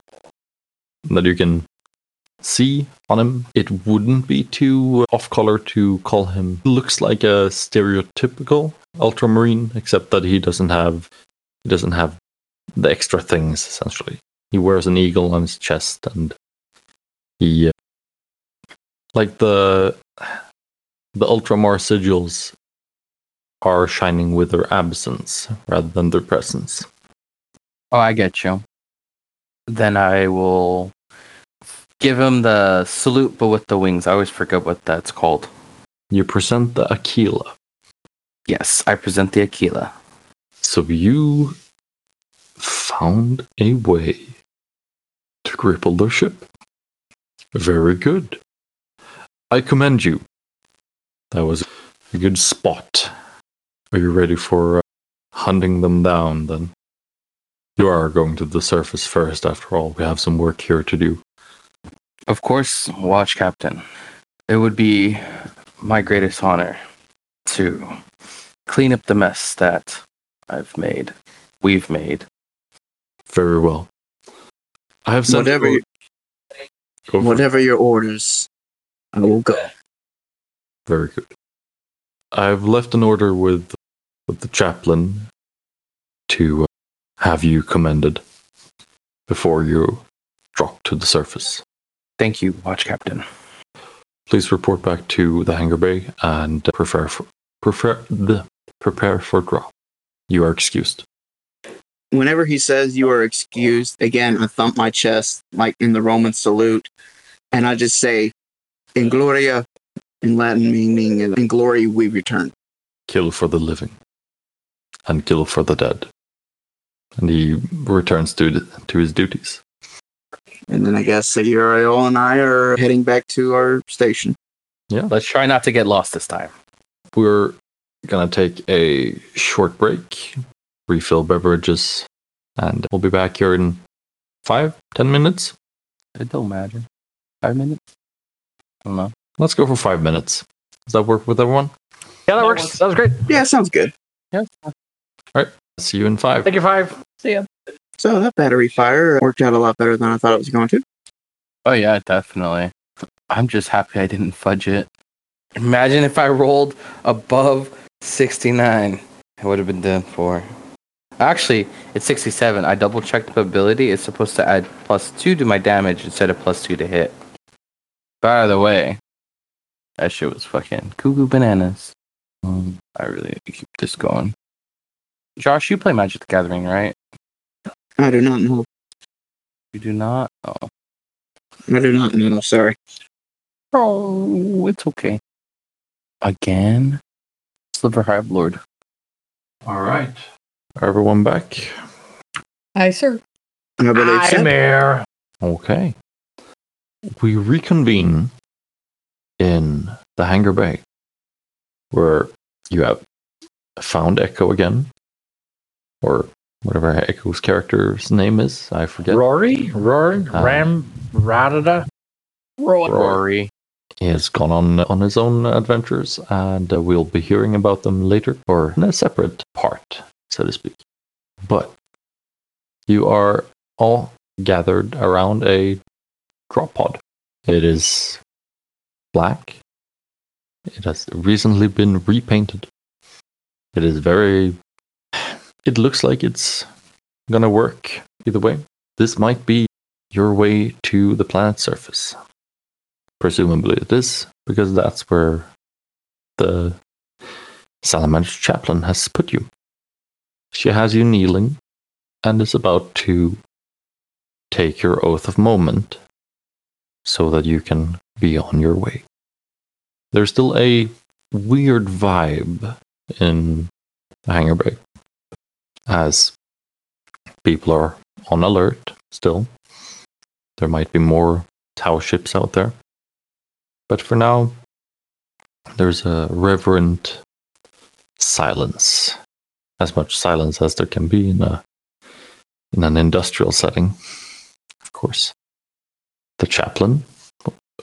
that you can see on him, it wouldn't be too off color to call him. Looks like a stereotypical ultramarine, except that he doesn't have he doesn't have the extra things. Essentially, he wears an eagle on his chest, and he uh, like the the ultramar sigils are shining with their absence rather than their presence. Oh, I get you. Then I will give him the salute, but with the wings. I always forget what that's called. You present the Aquila. Yes, I present the Aquila. So you found a way to cripple their ship. Very good. I commend you. That was a good spot. Are you ready for uh, hunting them down then? You are going to the surface first, after all. We have some work here to do. Of course, Watch Captain. It would be my greatest honor to clean up the mess that I've made, we've made. Very well. I have sent Whatever, you- Go for it. whatever your orders, I will go. Very good. I've left an order with with the chaplain to uh, have you commended before you drop to the surface. Thank you, Watch Captain. Please report back to the hangar bay and prepare for prepare the prepare for drop. You are excused. Whenever he says you are excused, again, I thump my chest like in the Roman salute, and I just say, "In gloria," in Latin meaning "In glory we return." Kill for the living, and kill for the dead. And he returns to to his duties. And then I guess Uriel and I are heading back to our station. Yeah. Let's try not to get lost this time. We're gonna take a short break, refill beverages, and we'll be back here in five, ten minutes. It don't matter. Five minutes? I don't know. Let's go for five minutes. Does that work with everyone? Yeah, that works. That was great. Yeah, sounds good. Yeah. All right. See you in five. Thank you, Five. See ya. So that battery fire worked out a lot better than I thought it was going to. Oh yeah, definitely. I'm just happy I didn't fudge it. Imagine if I rolled above 69. I would have been done for. Actually, it's 67. I double checked the ability. It's supposed to add plus two to my damage instead of plus two to hit. By the way, that shit was fucking cuckoo bananas. Um, I really need to keep this going. Josh, you play Magic the Gathering, right? I do not know. You do not? Oh. I do not know. Sorry. Oh, it's okay. Again? Sliver Hive Lord. All right. Everyone back? Aye, sir. I believe so. I'm. Okay. We reconvene in the hangar bay where you have found Echo again, or whatever Echo's character's name is. I forget. Rory? Rory? Uh, Ram? Radada? Roy. Rory. He has gone on on his own adventures, and uh, we'll be hearing about them later, or in a separate part, so to speak. But you are all gathered around a drop pod. It is black. It has recently been repainted. It is very. It looks like it's gonna work either way. This might be your way to the planet's surface. Presumably it is, because that's where the Salamander chaplain has put you. She has you kneeling and is about to take your oath of moment so that you can be on your way. There's still a weird vibe in hangar bay as people are on alert still. There might be more Tau ships out there. But for now, there's a reverent silence. As much silence as there can be in a in an industrial setting. Of course. The chaplain,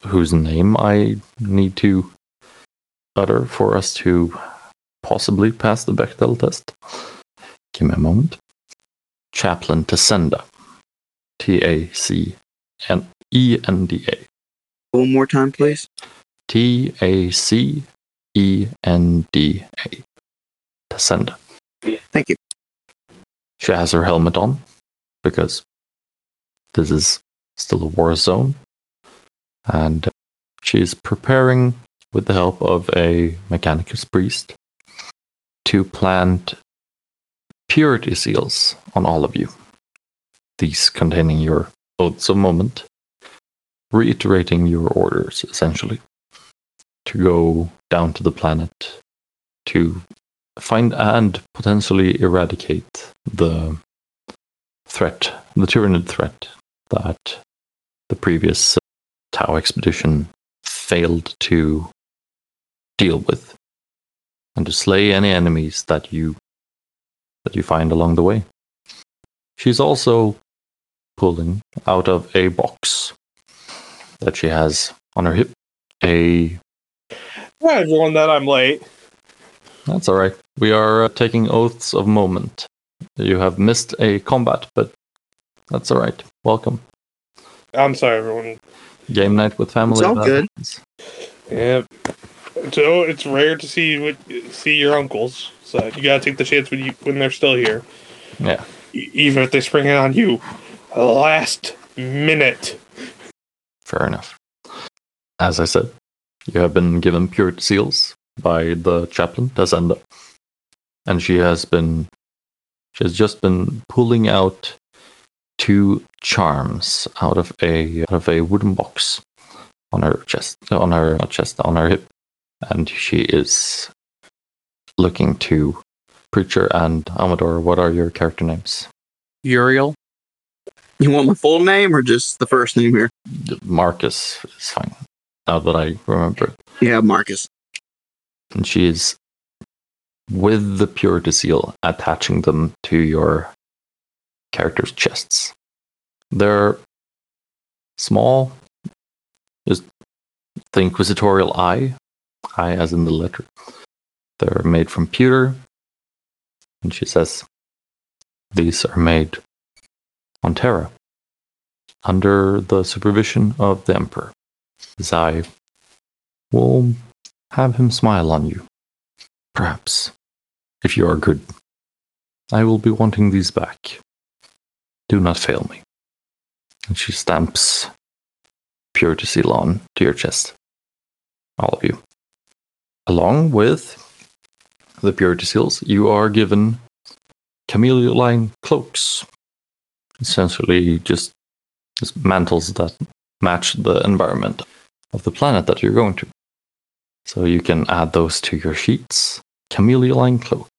whose name I need to utter for us to possibly pass the Bechdel test. Give me a moment. Chaplain Tacenda. T A C N E N D A. One more time, please. T A C E N D A. Tacenda. Thank you. She has her helmet on because this is still a war zone. And she's preparing, with the help of a Mechanicus priest, to plant purity seals on all of you. These containing your oaths of moment, reiterating your orders, essentially, to go down to the planet to find and potentially eradicate the threat, the Tyranid threat that the previous Tau expedition failed to deal with, and to slay any enemies that you that you find along the way. She's also pulling out of a box that she has on her hip a Hi, everyone, that I'm late. That's all right. We are uh, taking oaths of moment. You have missed a combat, but that's all right. Welcome. I'm sorry, everyone. Game night with family. It's all good. Yeah. Oh, so it's rare to see see your uncles, so you gotta take the chance when you when they're still here, Yeah. E- even if they spring it on you, last minute. Fair enough. As I said, you have been given pure seals by the chaplain, Tacenda. And she has been she has just been pulling out two charms out of a out of a wooden box on her chest on her not chest on her hip. And she is looking to Preacher and Amador, what are your character names? Uriel. You want my full name or just the first name here? Marcus is fine. Now that I remember. Yeah, Marcus. and she is with the purity seal attaching them to your character's chests. They're small, just the inquisitorial eye, eye as in the letter. They're made from pewter, and she says these are made on Terra under the supervision of the Emperor. Zai will have him smile on you. Perhaps, if you are good. I will be wanting these back. Do not fail me. And she stamps purity seal on to your chest. All of you. Along with the purity seals, you are given chameleon cloaks. Essentially, just, just mantles that match the environment of the planet that you're going to. So you can add those to your sheets. Chameleon cloak.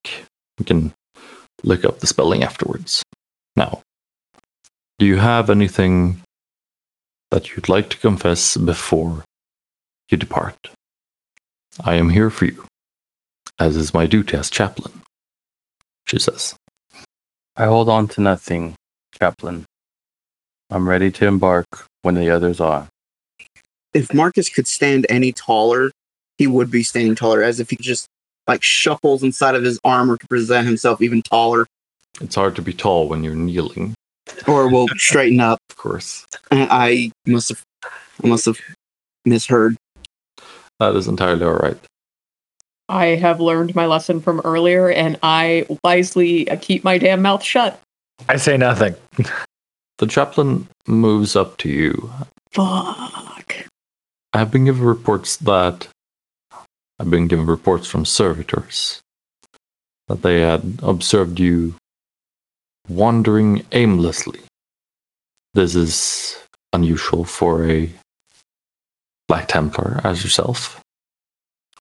You can look up the spelling afterwards. Now, do you have anything that you'd like to confess before you depart? I am here for you, as is my duty as chaplain, she says. I hold on to nothing, Chaplain. I'm ready to embark when the others are. If Marcus could stand any taller, he would be standing taller, as if he just like shuffles inside of his armor to present himself even taller, It's hard to be tall when you're kneeling, or will straighten up. of course. And I must have, I must have misheard. That is entirely all right. I have learned my lesson from earlier, and I wisely uh, keep my damn mouth shut. I say nothing. The chaplain moves up to you. Fuck. I have been given reports that I've been given reports from servitors that they had observed you wandering aimlessly. This is unusual for a Black Templar as yourself,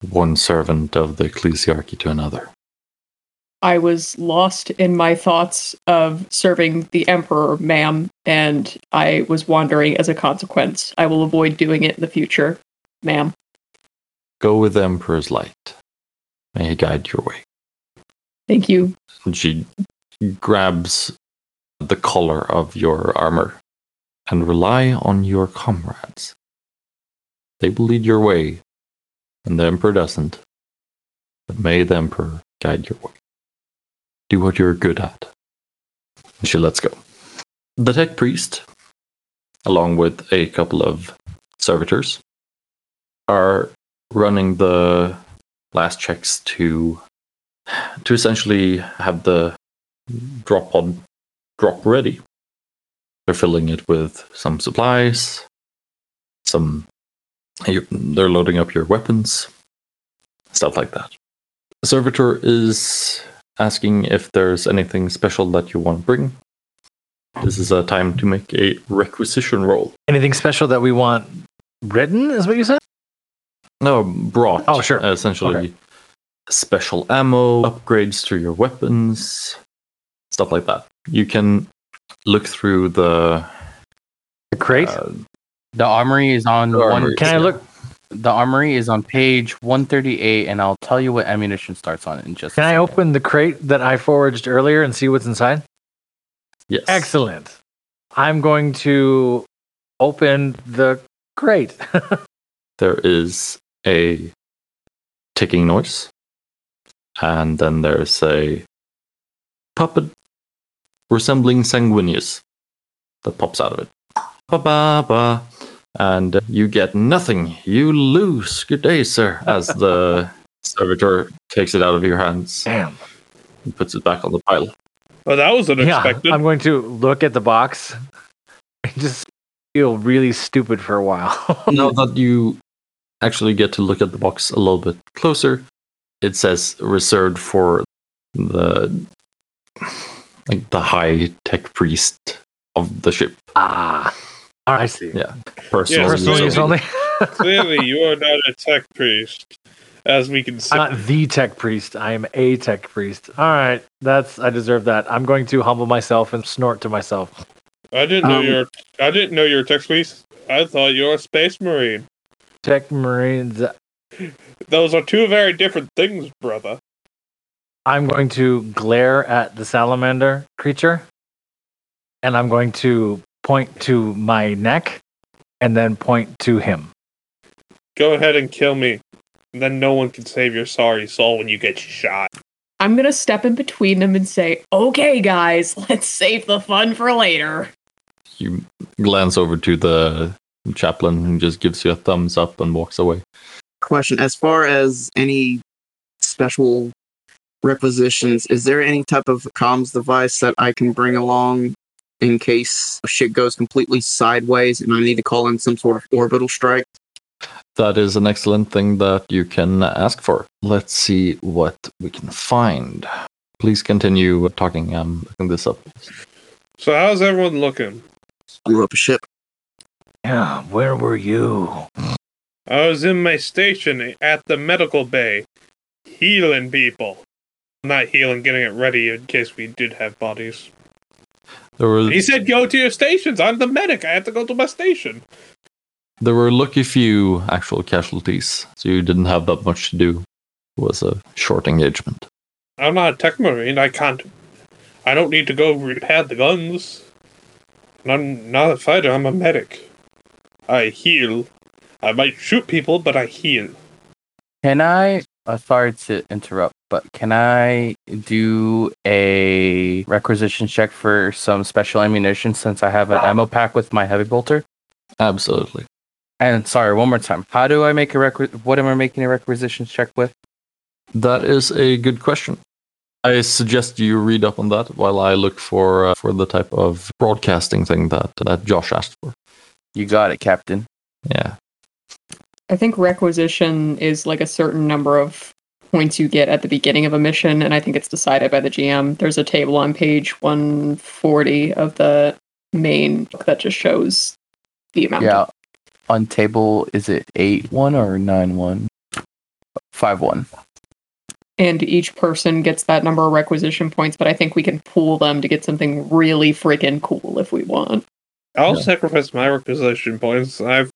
one servant of the ecclesiarchy to another. I was lost in my thoughts of serving the Emperor, ma'am, and I was wandering as a consequence. I will avoid doing it in the future, ma'am. Go with the Emperor's light. May he guide your way. Thank you. And she grabs the collar of your armor and rely on your comrades. They will lead your way, and the Emperor doesn't. But may the Emperor guide your way. Do what you're good at. And she lets go. The tech priest, along with a couple of servitors, are running the last checks to to essentially have the drop pod drop ready. They're filling it with some supplies, some they're loading up your weapons, stuff like that. The servitor is asking if there's anything special that you want to bring. This is a time to make a requisition roll. Anything special that we want written, is what you said? No, brought. Oh, sure. Essentially, Okay. special ammo, upgrades to your weapons, stuff like that. You can look through the. The crate? uh, The armory is on The one. armory. Can I look? The armory is on page 138, and I'll tell you what ammunition starts on it in just. Can I open the crate that I foraged earlier and see what's inside? yes. Excellent. I'm going to open the crate. There is a ticking noise, and then there's a puppet resembling Sanguinius that pops out of it. Ba ba ba. And you get nothing. You lose. Good day, sir. As the servitor takes it out of your hands Damn. and puts it back on the pile. Oh, that was Yeah, unexpected. I'm going to look at the box and just feel really stupid for a while. now that you actually get to look at the box a little bit closer, it says reserved for the like the high tech priest of the ship. ah, all right, I see. Yeah, personal. Yes, Personal use only. Clearly, you are not a tech priest, as we can see. I'm not the tech priest. I am a tech priest. All right, that's I deserve that. I'm going to humble myself and snort to myself. I didn't know Um, you're. I didn't know you're a tech priest. I thought you were a space marine. Tech Marines. Those are two very different things, brother. I'm going to glare at the salamander creature, and I'm going to point to my neck, and then point to him. Go ahead and kill me. And then no one can save your sorry soul when you get shot. I'm gonna step in between them and say, okay, guys, let's save the fun for later. You glance over to the chaplain who just gives you a thumbs up and walks away. Question: As far as any special requisitions, is there any type of comms device that I can bring along in case shit goes completely sideways and I need to call in some sort of orbital strike. That is an excellent thing that you can ask for. Let's see what we can find. Please continue talking. I'm looking this up. So how's everyone looking? Blew up a ship. Yeah, where were you? I was in my station at the medical bay, healing people. Not healing, getting it ready in case we did have bodies. There were He said, "Go to your stations." I'm the medic. I have to go to my station. there were lucky few actual casualties, so you didn't have that much to do. It was a short engagement. I'm not a tech marine. I can't. I don't need to go repair the guns. And I'm not a fighter. I'm a medic. I heal. I might shoot people, but I heal. Can I? Uh, sorry to interrupt, but can I do a requisition check for some special ammunition since I have an ammo pack with my heavy bolter? Absolutely. And sorry, one more time. How do I make a requi- What am I making a requisition check with? That is a good question. I suggest you read up on that while I look for uh, for the type of broadcasting thing that that Josh asked for. You got it, Captain. Yeah. I think requisition is like a certain number of points you get at the beginning of a mission, and I think it's decided by the GM. There's a table on page 140 of the main book that just shows the amount. Yeah. On table, is it eight one or nine one? Five one. And each person gets that number of requisition points, but I think we can pool them to get something really freaking cool if we want. I'll Yeah. sacrifice my requisition points. I've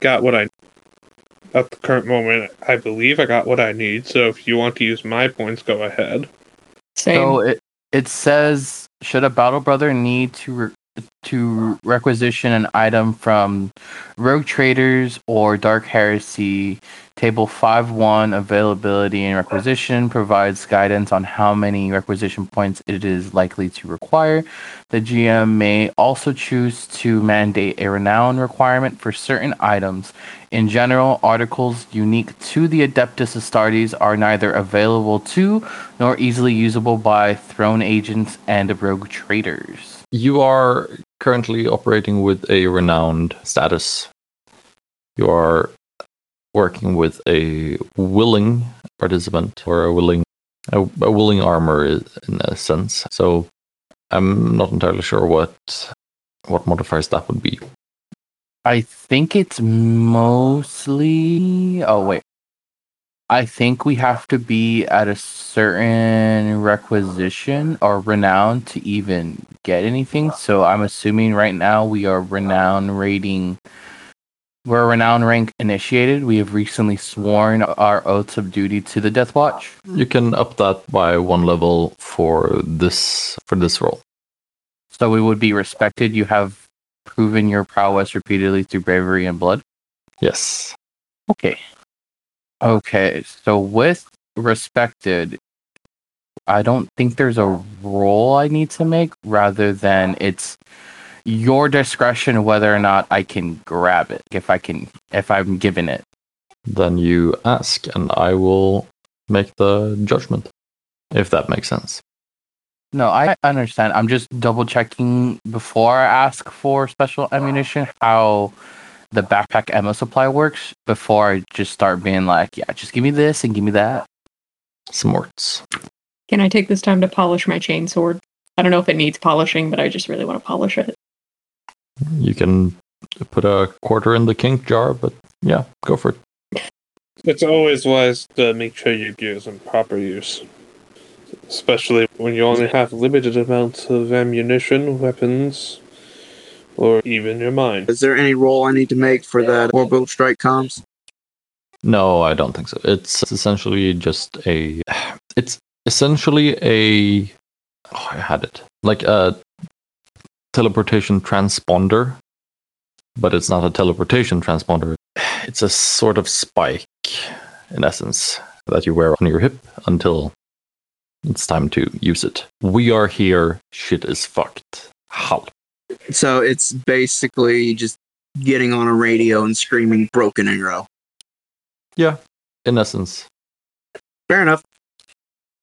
got what I. At the current moment, I believe I got what I need. So if you want to use my points, go ahead. Same. So it it says should a battle brother need to re- to requisition an item from rogue traders or dark heresy. Table 5-1 availability and requisition provides guidance on how many requisition points it is likely to require. The gm may also choose to mandate a renown requirement for certain items. In general articles unique to the adeptus astartes are neither available to nor easily usable by throne agents and rogue traders. You are currently operating with a renowned status. You are working with a willing participant or a willing a, a willing armor in a sense. So I'm not entirely sure what what modifiers that would be. I think it's mostly. Oh, wait. I think we have to be at a certain requisition or renown to even get anything. So I'm assuming right now we are renown rating. We're a renown rank initiated. We have recently sworn our oaths of duty to the Death Watch. You can up that by one level for this for this role. So we would be respected. You have proven your prowess repeatedly through bravery and blood. Yes. Okay. Okay. So with respected, I don't think there's a role I need to make rather than it's your discretion whether or not I can grab it. If I can if I'm given it. Then you ask and I will make the judgment. If that makes sense. No, I understand. I'm just double checking before I ask for special ammunition how the backpack ammo supply works before I just start being like, yeah, just give me this and give me that. Smorts. Can I take this time to polish my chain sword? I don't know if it needs polishing, but I just really want to polish it. You can put a quarter in the kink jar, but yeah, go for it. It's always wise to make sure you use in proper use. Especially when you only have limited amounts of ammunition, weapons, or even your mind. Is there any role I need to make for that orbital strike comms? No, I don't think so. It's essentially just a. It's essentially a. Oh, I had it like a teleportation transponder, but it's not a teleportation transponder. It's a sort of spike, in essence, that you wear on your hip until it's time to use it. We are here. Shit is fucked. How? So it's basically just getting on a radio and screaming broken arrow. Yeah, in essence, Fair enough.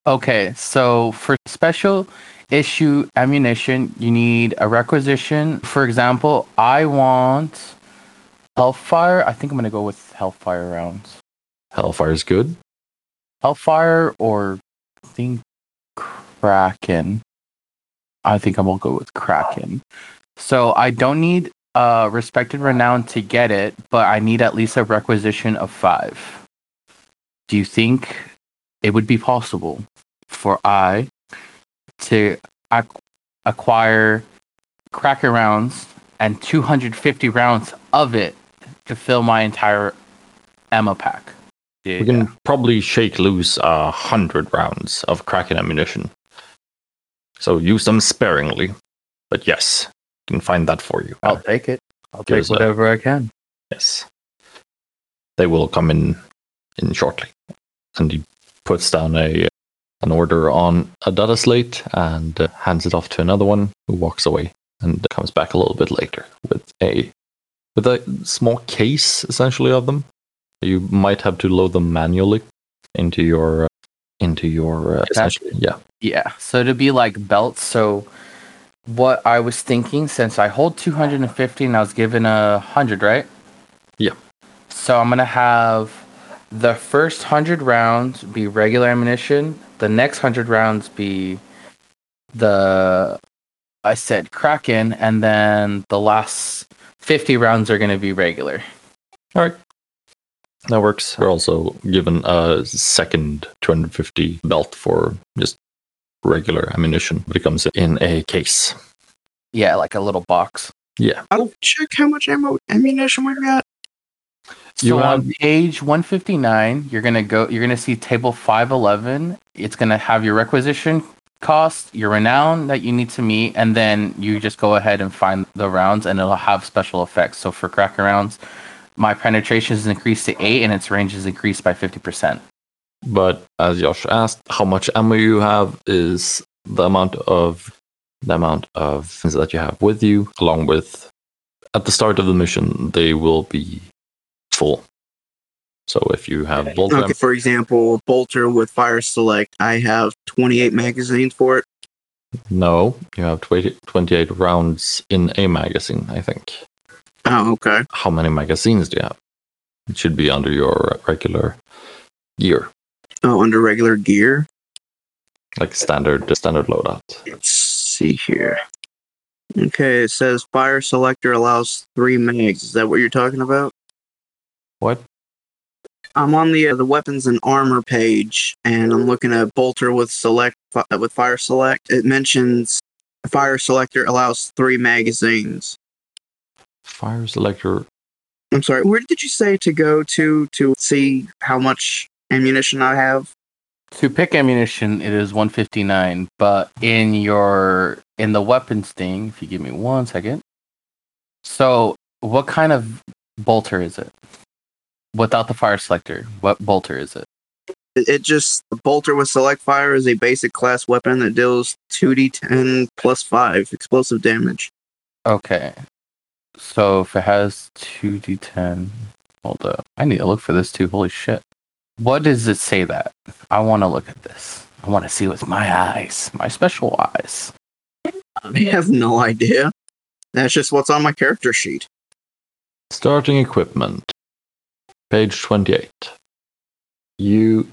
Okay, so for special, issue ammunition, you need a requisition. For example, I want Hellfire. I think I'm gonna go with Hellfire rounds. Hellfire's good. Hellfire or I think Kraken. I think I'm gonna go with Kraken. So I don't need uh respected renown to get it, but I need at least a requisition of five. Do you think it would be possible for I to ac- acquire Kraken rounds and 250 rounds of it to fill my entire ammo pack? Yeah. We can probably shake loose a hundred rounds of Kraken ammunition. So use them sparingly. But yes, we can find that for you. I'll take it. I'll Here's take whatever I can. Yes. They will come in in shortly. And he puts down a an order on a data slate and uh, hands it off to another one who walks away and comes back a little bit later with a with a small case essentially of them. You might have to load them manually into your uh, into your uh, yeah. Yeah. So to be like belts. So what I was thinking, since I hold 250 and I was given a hundred, right? Yeah. So I'm gonna have the first hundred rounds be regular ammunition. The next hundred rounds be the I said Kraken, and then the last 50 rounds are gonna be regular. All right. That works. We're also given a second 250 belt for just regular ammunition, but it comes in a case. Yeah, like a little box. Yeah. I'll check how much ammo ammunition we've got. So You on have- page 159, you're gonna go. You're gonna see table 511. It's gonna have your requisition cost, your renown that you need to meet, and then you just go ahead and find the rounds, and it'll have special effects. So for Kraken rounds, my penetration is increased to eight, and its range is increased by 50%. But as Josh asked, how much ammo you have is the amount of the amount of things that you have with you, along with at the start of the mission they will be full. So if you have bolt Okay, for example, bolter with fire select. I have 28 magazines for it. no, you have 20, 28 rounds in a magazine, I think. Oh, okay. How many magazines do you have? It should be under your regular gear, Oh, under regular gear. like standard the standard loadout. Let's see here. Okay, it says fire selector allows three mags. Is that what you're talking about? What? I'm on the uh, the weapons and armor page, and I'm looking at bolter with select fi- with fire select. It mentions fire selector allows three magazines. Fire selector. I'm sorry. Where did you say to go to to see how much ammunition I have? To pick ammunition, it is 159, but in your in the weapons thing, if you give me one second. So, what kind of bolter is it? Without the fire selector, what bolter is it? It, it just bolter with select fire is a basic class weapon that deals 2d10 plus five explosive damage. Okay. So if it has 2d10, hold up. I need to look for this too. Holy shit. What does it say that? I want to look at this. I want to see with my eyes, my special eyes. I have no idea. That's just what's on my character sheet. Starting equipment. Page 28. You.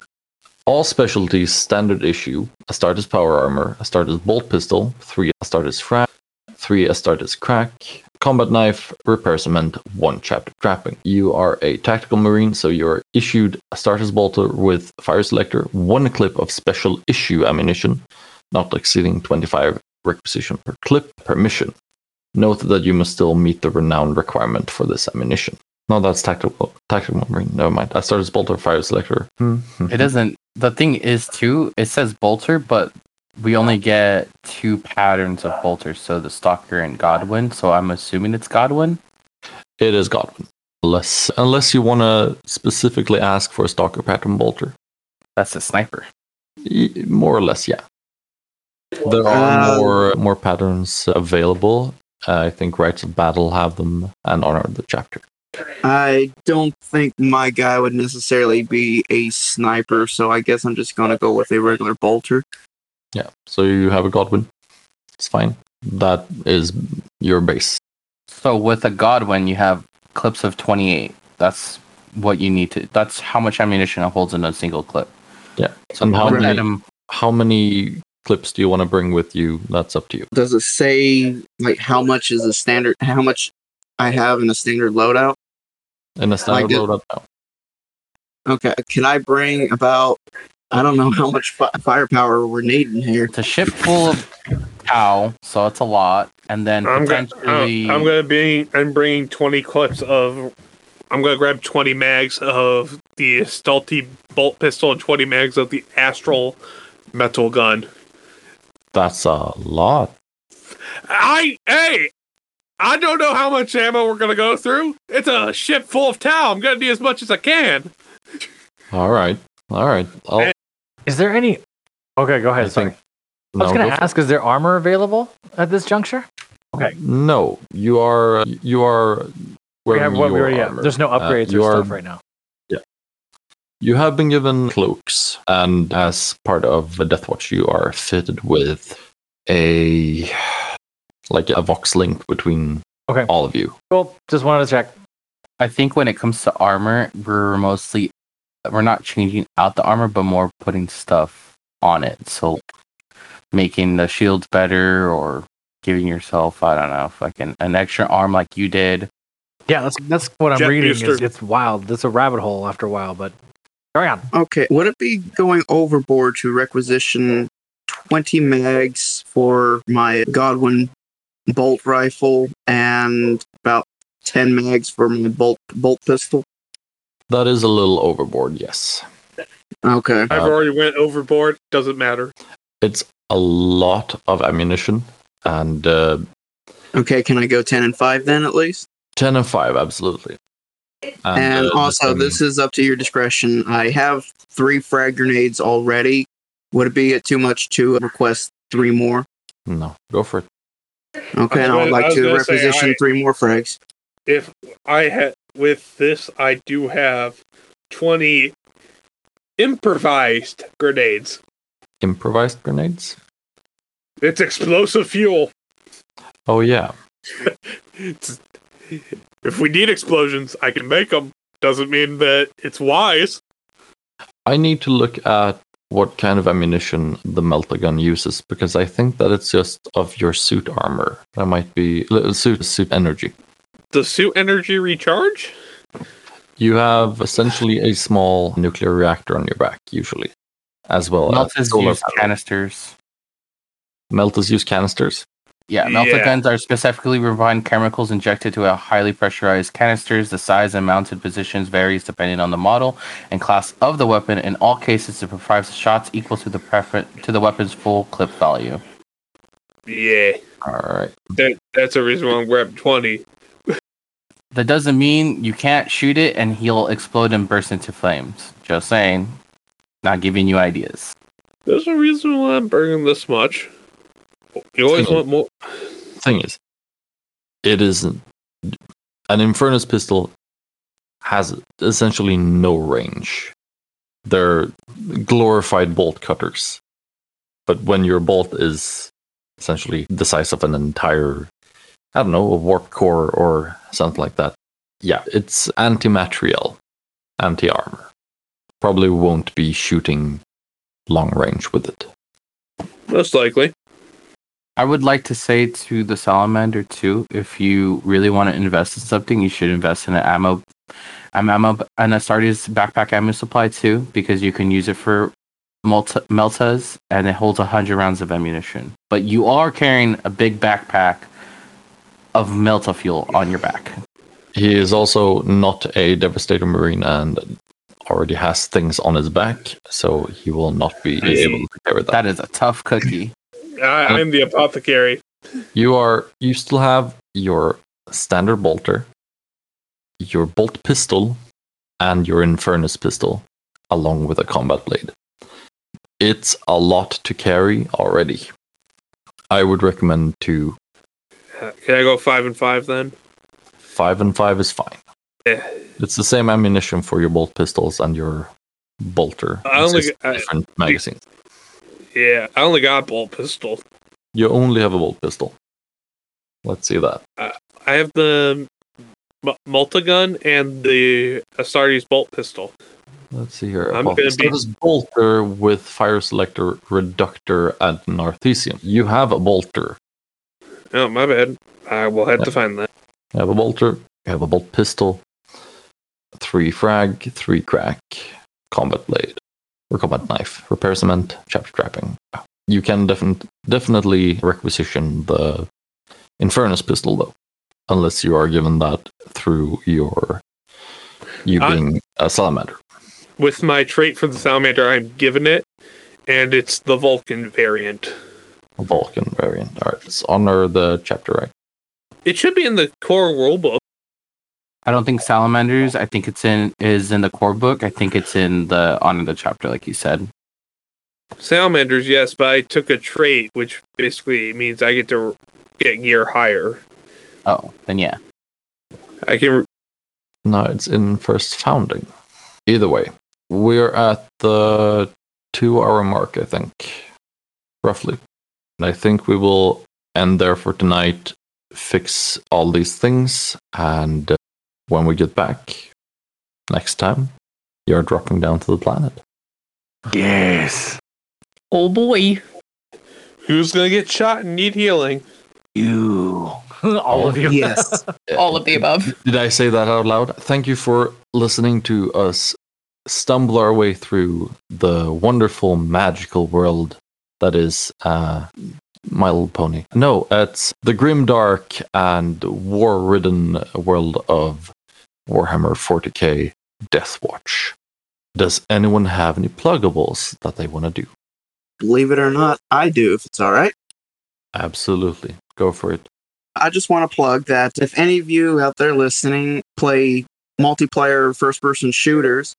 All specialties standard issue. Astartes power armor, Astartes bolt pistol, 3 Astartes frag, 3 Astartes crack, combat knife, repair cement, 1 chapter trapping. You are a tactical marine, so you're issued Astartes bolter with fire selector, 1 clip of special issue ammunition, not exceeding 25 requisition per clip per mission. Note that you must still meet the renown requirement for this ammunition. No, that's tactical. Tactical marine. Never mind. I started as bolter fire selector. It doesn't. The thing is, too, it says bolter, but we only get two patterns of bolter. So the stalker and Godwin. So I'm assuming it's Godwin. It is Godwin. Unless unless you want to specifically ask for a stalker pattern bolter, That's a sniper. More or less, yeah. There are more more patterns available. Uh, I think Rites of Battle have them and Honor the Chapter. I don't think my guy would necessarily be a sniper, so I guess I'm just gonna go with a regular bolter. Yeah. So you have a Godwin. It's fine. That is your base. So with a Godwin, you have clips of 28. That's what you need to. That's how much ammunition it holds in a single clip. Yeah. So and how many, item- how many clips do you want to bring with you? That's up to you. Does it say like how much is a standard? How much I have in a standard loadout? In a standard it- loadout now. Okay, can I bring about? I don't know how much fi- firepower we're needing here. It's a ship full of cow, so it's a lot. And then I'm gonna, potentially, uh, I'm gonna be. I'm bringing 20 clips of. I'm gonna grab 20 mags of the Stulty bolt pistol and 20 mags of the Astral metal gun. That's a lot. I hey, I don't know how much ammo we're gonna go through. It's a ship full of Tau. I'm gonna need as much as I can. All right. All right. I'll, Is there any? Okay, go I ahead. Sorry. think. I was going go to for ask: Is there armor available at this juncture? Okay. No, you are. You are. We wearing have what we your already have. armor. There's no Uh, upgrades you or are stuff right now. Yeah. You have been given cloaks, and as part of the Death Watch, you are fitted with a like a vox link between Okay. all of you. Cool. Just wanted to check. I think when it comes to armor, we're mostly we're not changing out the armor, but more putting stuff on it. So making the shields better or giving yourself, I don't know, fucking an extra arm like you did. Yeah, that's that's what I'm Jet reading. Is, it's wild. It's a rabbit hole after a while, but carry on. Okay, would it be going overboard to requisition 20 mags for my Godwin bolt rifle and about 10 mags for my bolt bolt pistol? That is a little overboard, yes. Okay. I've Uh, already went overboard. Doesn't matter. It's a lot of ammunition, and uh, Okay, can I go 10 and 5 then at least? 10 and 5, absolutely. And, uh, also, the this is up to your discretion. I have three frag grenades already. Would it be too much to request three more? No, go for it. Okay, I and I would gonna- I like to gonna say, I- three more frags. If I had with this, I do have 20 improvised grenades. Improvised grenades? It's explosive fuel. Oh, yeah. It's, if we need explosions, I can make them. Doesn't mean that it's wise. I need to look at what kind of ammunition the melta gun uses because I think that it's just of your suit armor. That might be li- suit suit energy. The suit energy recharge? You have essentially a small nuclear reactor on your back, usually, as well as Meltas solar use panel. canisters. Meltas use canisters. Yeah, melta Yeah. guns are specifically refined chemicals injected to a highly pressurized canisters. The size and mounted positions varies depending on the model and class of the weapon. In all cases, it provides shots equal to the prefer- to the weapon's full clip value. Yeah. All right. That, that's a reason why I'm grabbing 20. That doesn't mean you can't shoot it and he'll explode and burst into flames. Just saying. Not giving you ideas. There's a reason why I'm bringing this much. You always Single. want more. Thing is, it is an Infernus pistol has essentially no range. They're glorified bolt cutters, but when your bolt is essentially the size of an entire, I don't know, a warp core or something like that, yeah, it's anti-material, anti-armor. Probably won't be shooting long range with it. Most likely. I would like to say to the salamander too, if you really want to invest in something, you should invest in an ammo, an ammo, and a Astartes backpack ammo supply too, because you can use it for multi, meltas, and it holds hundred rounds of ammunition. But you are carrying a big backpack of melta fuel on your back. He is also not a devastator marine and already has things on his back, so he will not be I see. able to carry that. That is a tough cookie. I, I'm the apothecary. You are you still have your standard bolter, your bolt pistol, and your infernus pistol, along with a combat blade. It's a lot to carry already. I would recommend to Can I go five and five then? five and five is fine. Yeah. It's the same ammunition for your bolt pistols and your bolter. I only got, g- I- different magazines. Yeah, I only got bolt pistol. You only have a bolt pistol. Let's see that. Uh, I have the M- multigun and the Astartes bolt pistol. Let's see here. I'm Well, gonna be- bolter with fire selector, reductor, and narthecium. You have a bolter. Oh, my bad. I will have to find that. You have a bolter. You have a bolt pistol. Three frag, three crack, combat blade, or combat knife, repair cement, chapter trapping. You can defin- definitely requisition the Infernus pistol though, unless you are given that through your you I- being a salamander. With my trait for the salamander, I'm given it, and it's the Vulcan variant. A Vulcan variant. Alright, let's honor the chapter right. It should be in the core rulebook. I don't think salamanders. I think it's in is in the core book. I think it's in the honor the chapter, like you said. Salamanders, yes, but I took a trait, which basically means I get to get gear higher. Oh, then yeah. I can. No, it's in first founding. Either way, we're at the two hour mark, I think, roughly. And I think we will end there for tonight, fix all these things, and uh, when we get back next time, you're dropping down to the planet. Yes. Oh boy. Who's gonna get shot and need healing? You. All of you. Yes. All of the above. Did I say that out loud? Thank you for listening to us stumble our way through the wonderful magical world that is uh, My Little Pony. No, it's the grim, dark, and war ridden world of Warhammer 40k Death Watch. Does anyone have any pluggables that they want to do? Believe it or not, I do, if it's all right. Absolutely. Go for it. I just want to plug that if any of you out there listening play multiplayer first person shooters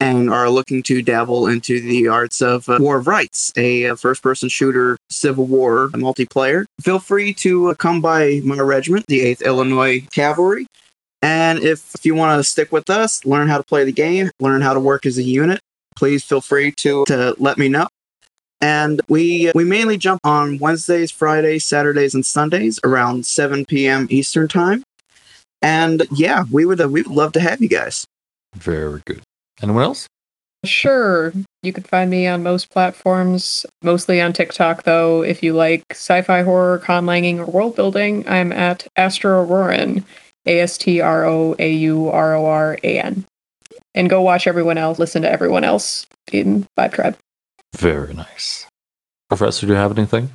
and are looking to dabble into the arts of uh, War of Rights, a uh, first person shooter Civil War multiplayer, feel free to uh, come by my regiment, the 8th Illinois Cavalry. And if, if you want to stick with us, learn how to play the game, learn how to work as a unit, please feel free to, to let me know. And we we mainly jump on Wednesdays, Fridays, Saturdays, and Sundays around 7 p.m. Eastern time. And yeah, we would uh, we would love to have you guys. Very good. Anyone else? Sure. You can find me on most platforms, mostly on TikTok, though. If you like sci fi horror, conlanging, or world building, I'm at Astro Auroran, A S T R O A U R O R A N. And go watch everyone else, listen to everyone else in Vibe Tribe. Very nice. Professor, do you have anything?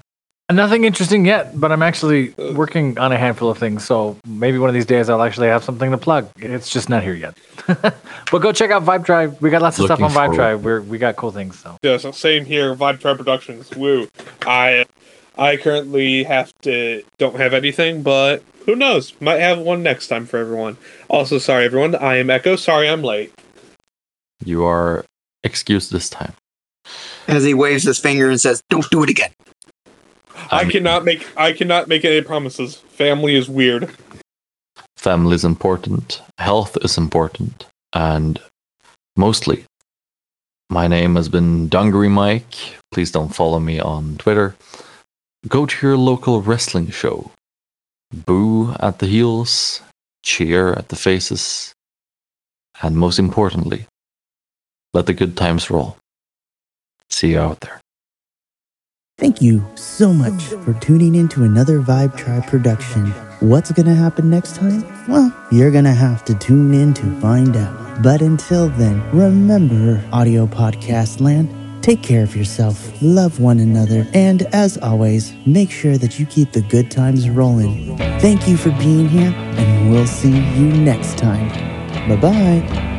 Nothing interesting yet, but I'm actually working on a handful of things. So maybe one of these days I'll actually have something to plug. It's just not here yet. but go check out Vibe Tribe. We got lots of stuff on Vibe Tribe. We're, we got cool things. So Yeah, so same here. Vibe Tribe Productions. Woo. I I currently have to don't have anything, but who knows? Might have one next time for everyone. Also, sorry everyone. I am Echo. Sorry I'm late. You are excused this time. As he waves his finger and says, "Don't do it again." I, I mean- cannot make I cannot make any promises. Family is weird. Family is important, health is important, and mostly, my name has been Dungaree Mike. Please don't follow me on Twitter. Go to your local wrestling show. Boo at the heels, cheer at the faces, and most importantly, let the good times roll. See you out there. Thank you so much for tuning in to another Vibe Tribe production. What's gonna happen next time? Well, you're gonna have to tune in to find out. But until then, remember, audio podcast land, take care of yourself, love one another, and as always, make sure that you keep the good times rolling. Thank you for being here, and we'll see you next time. Bye bye.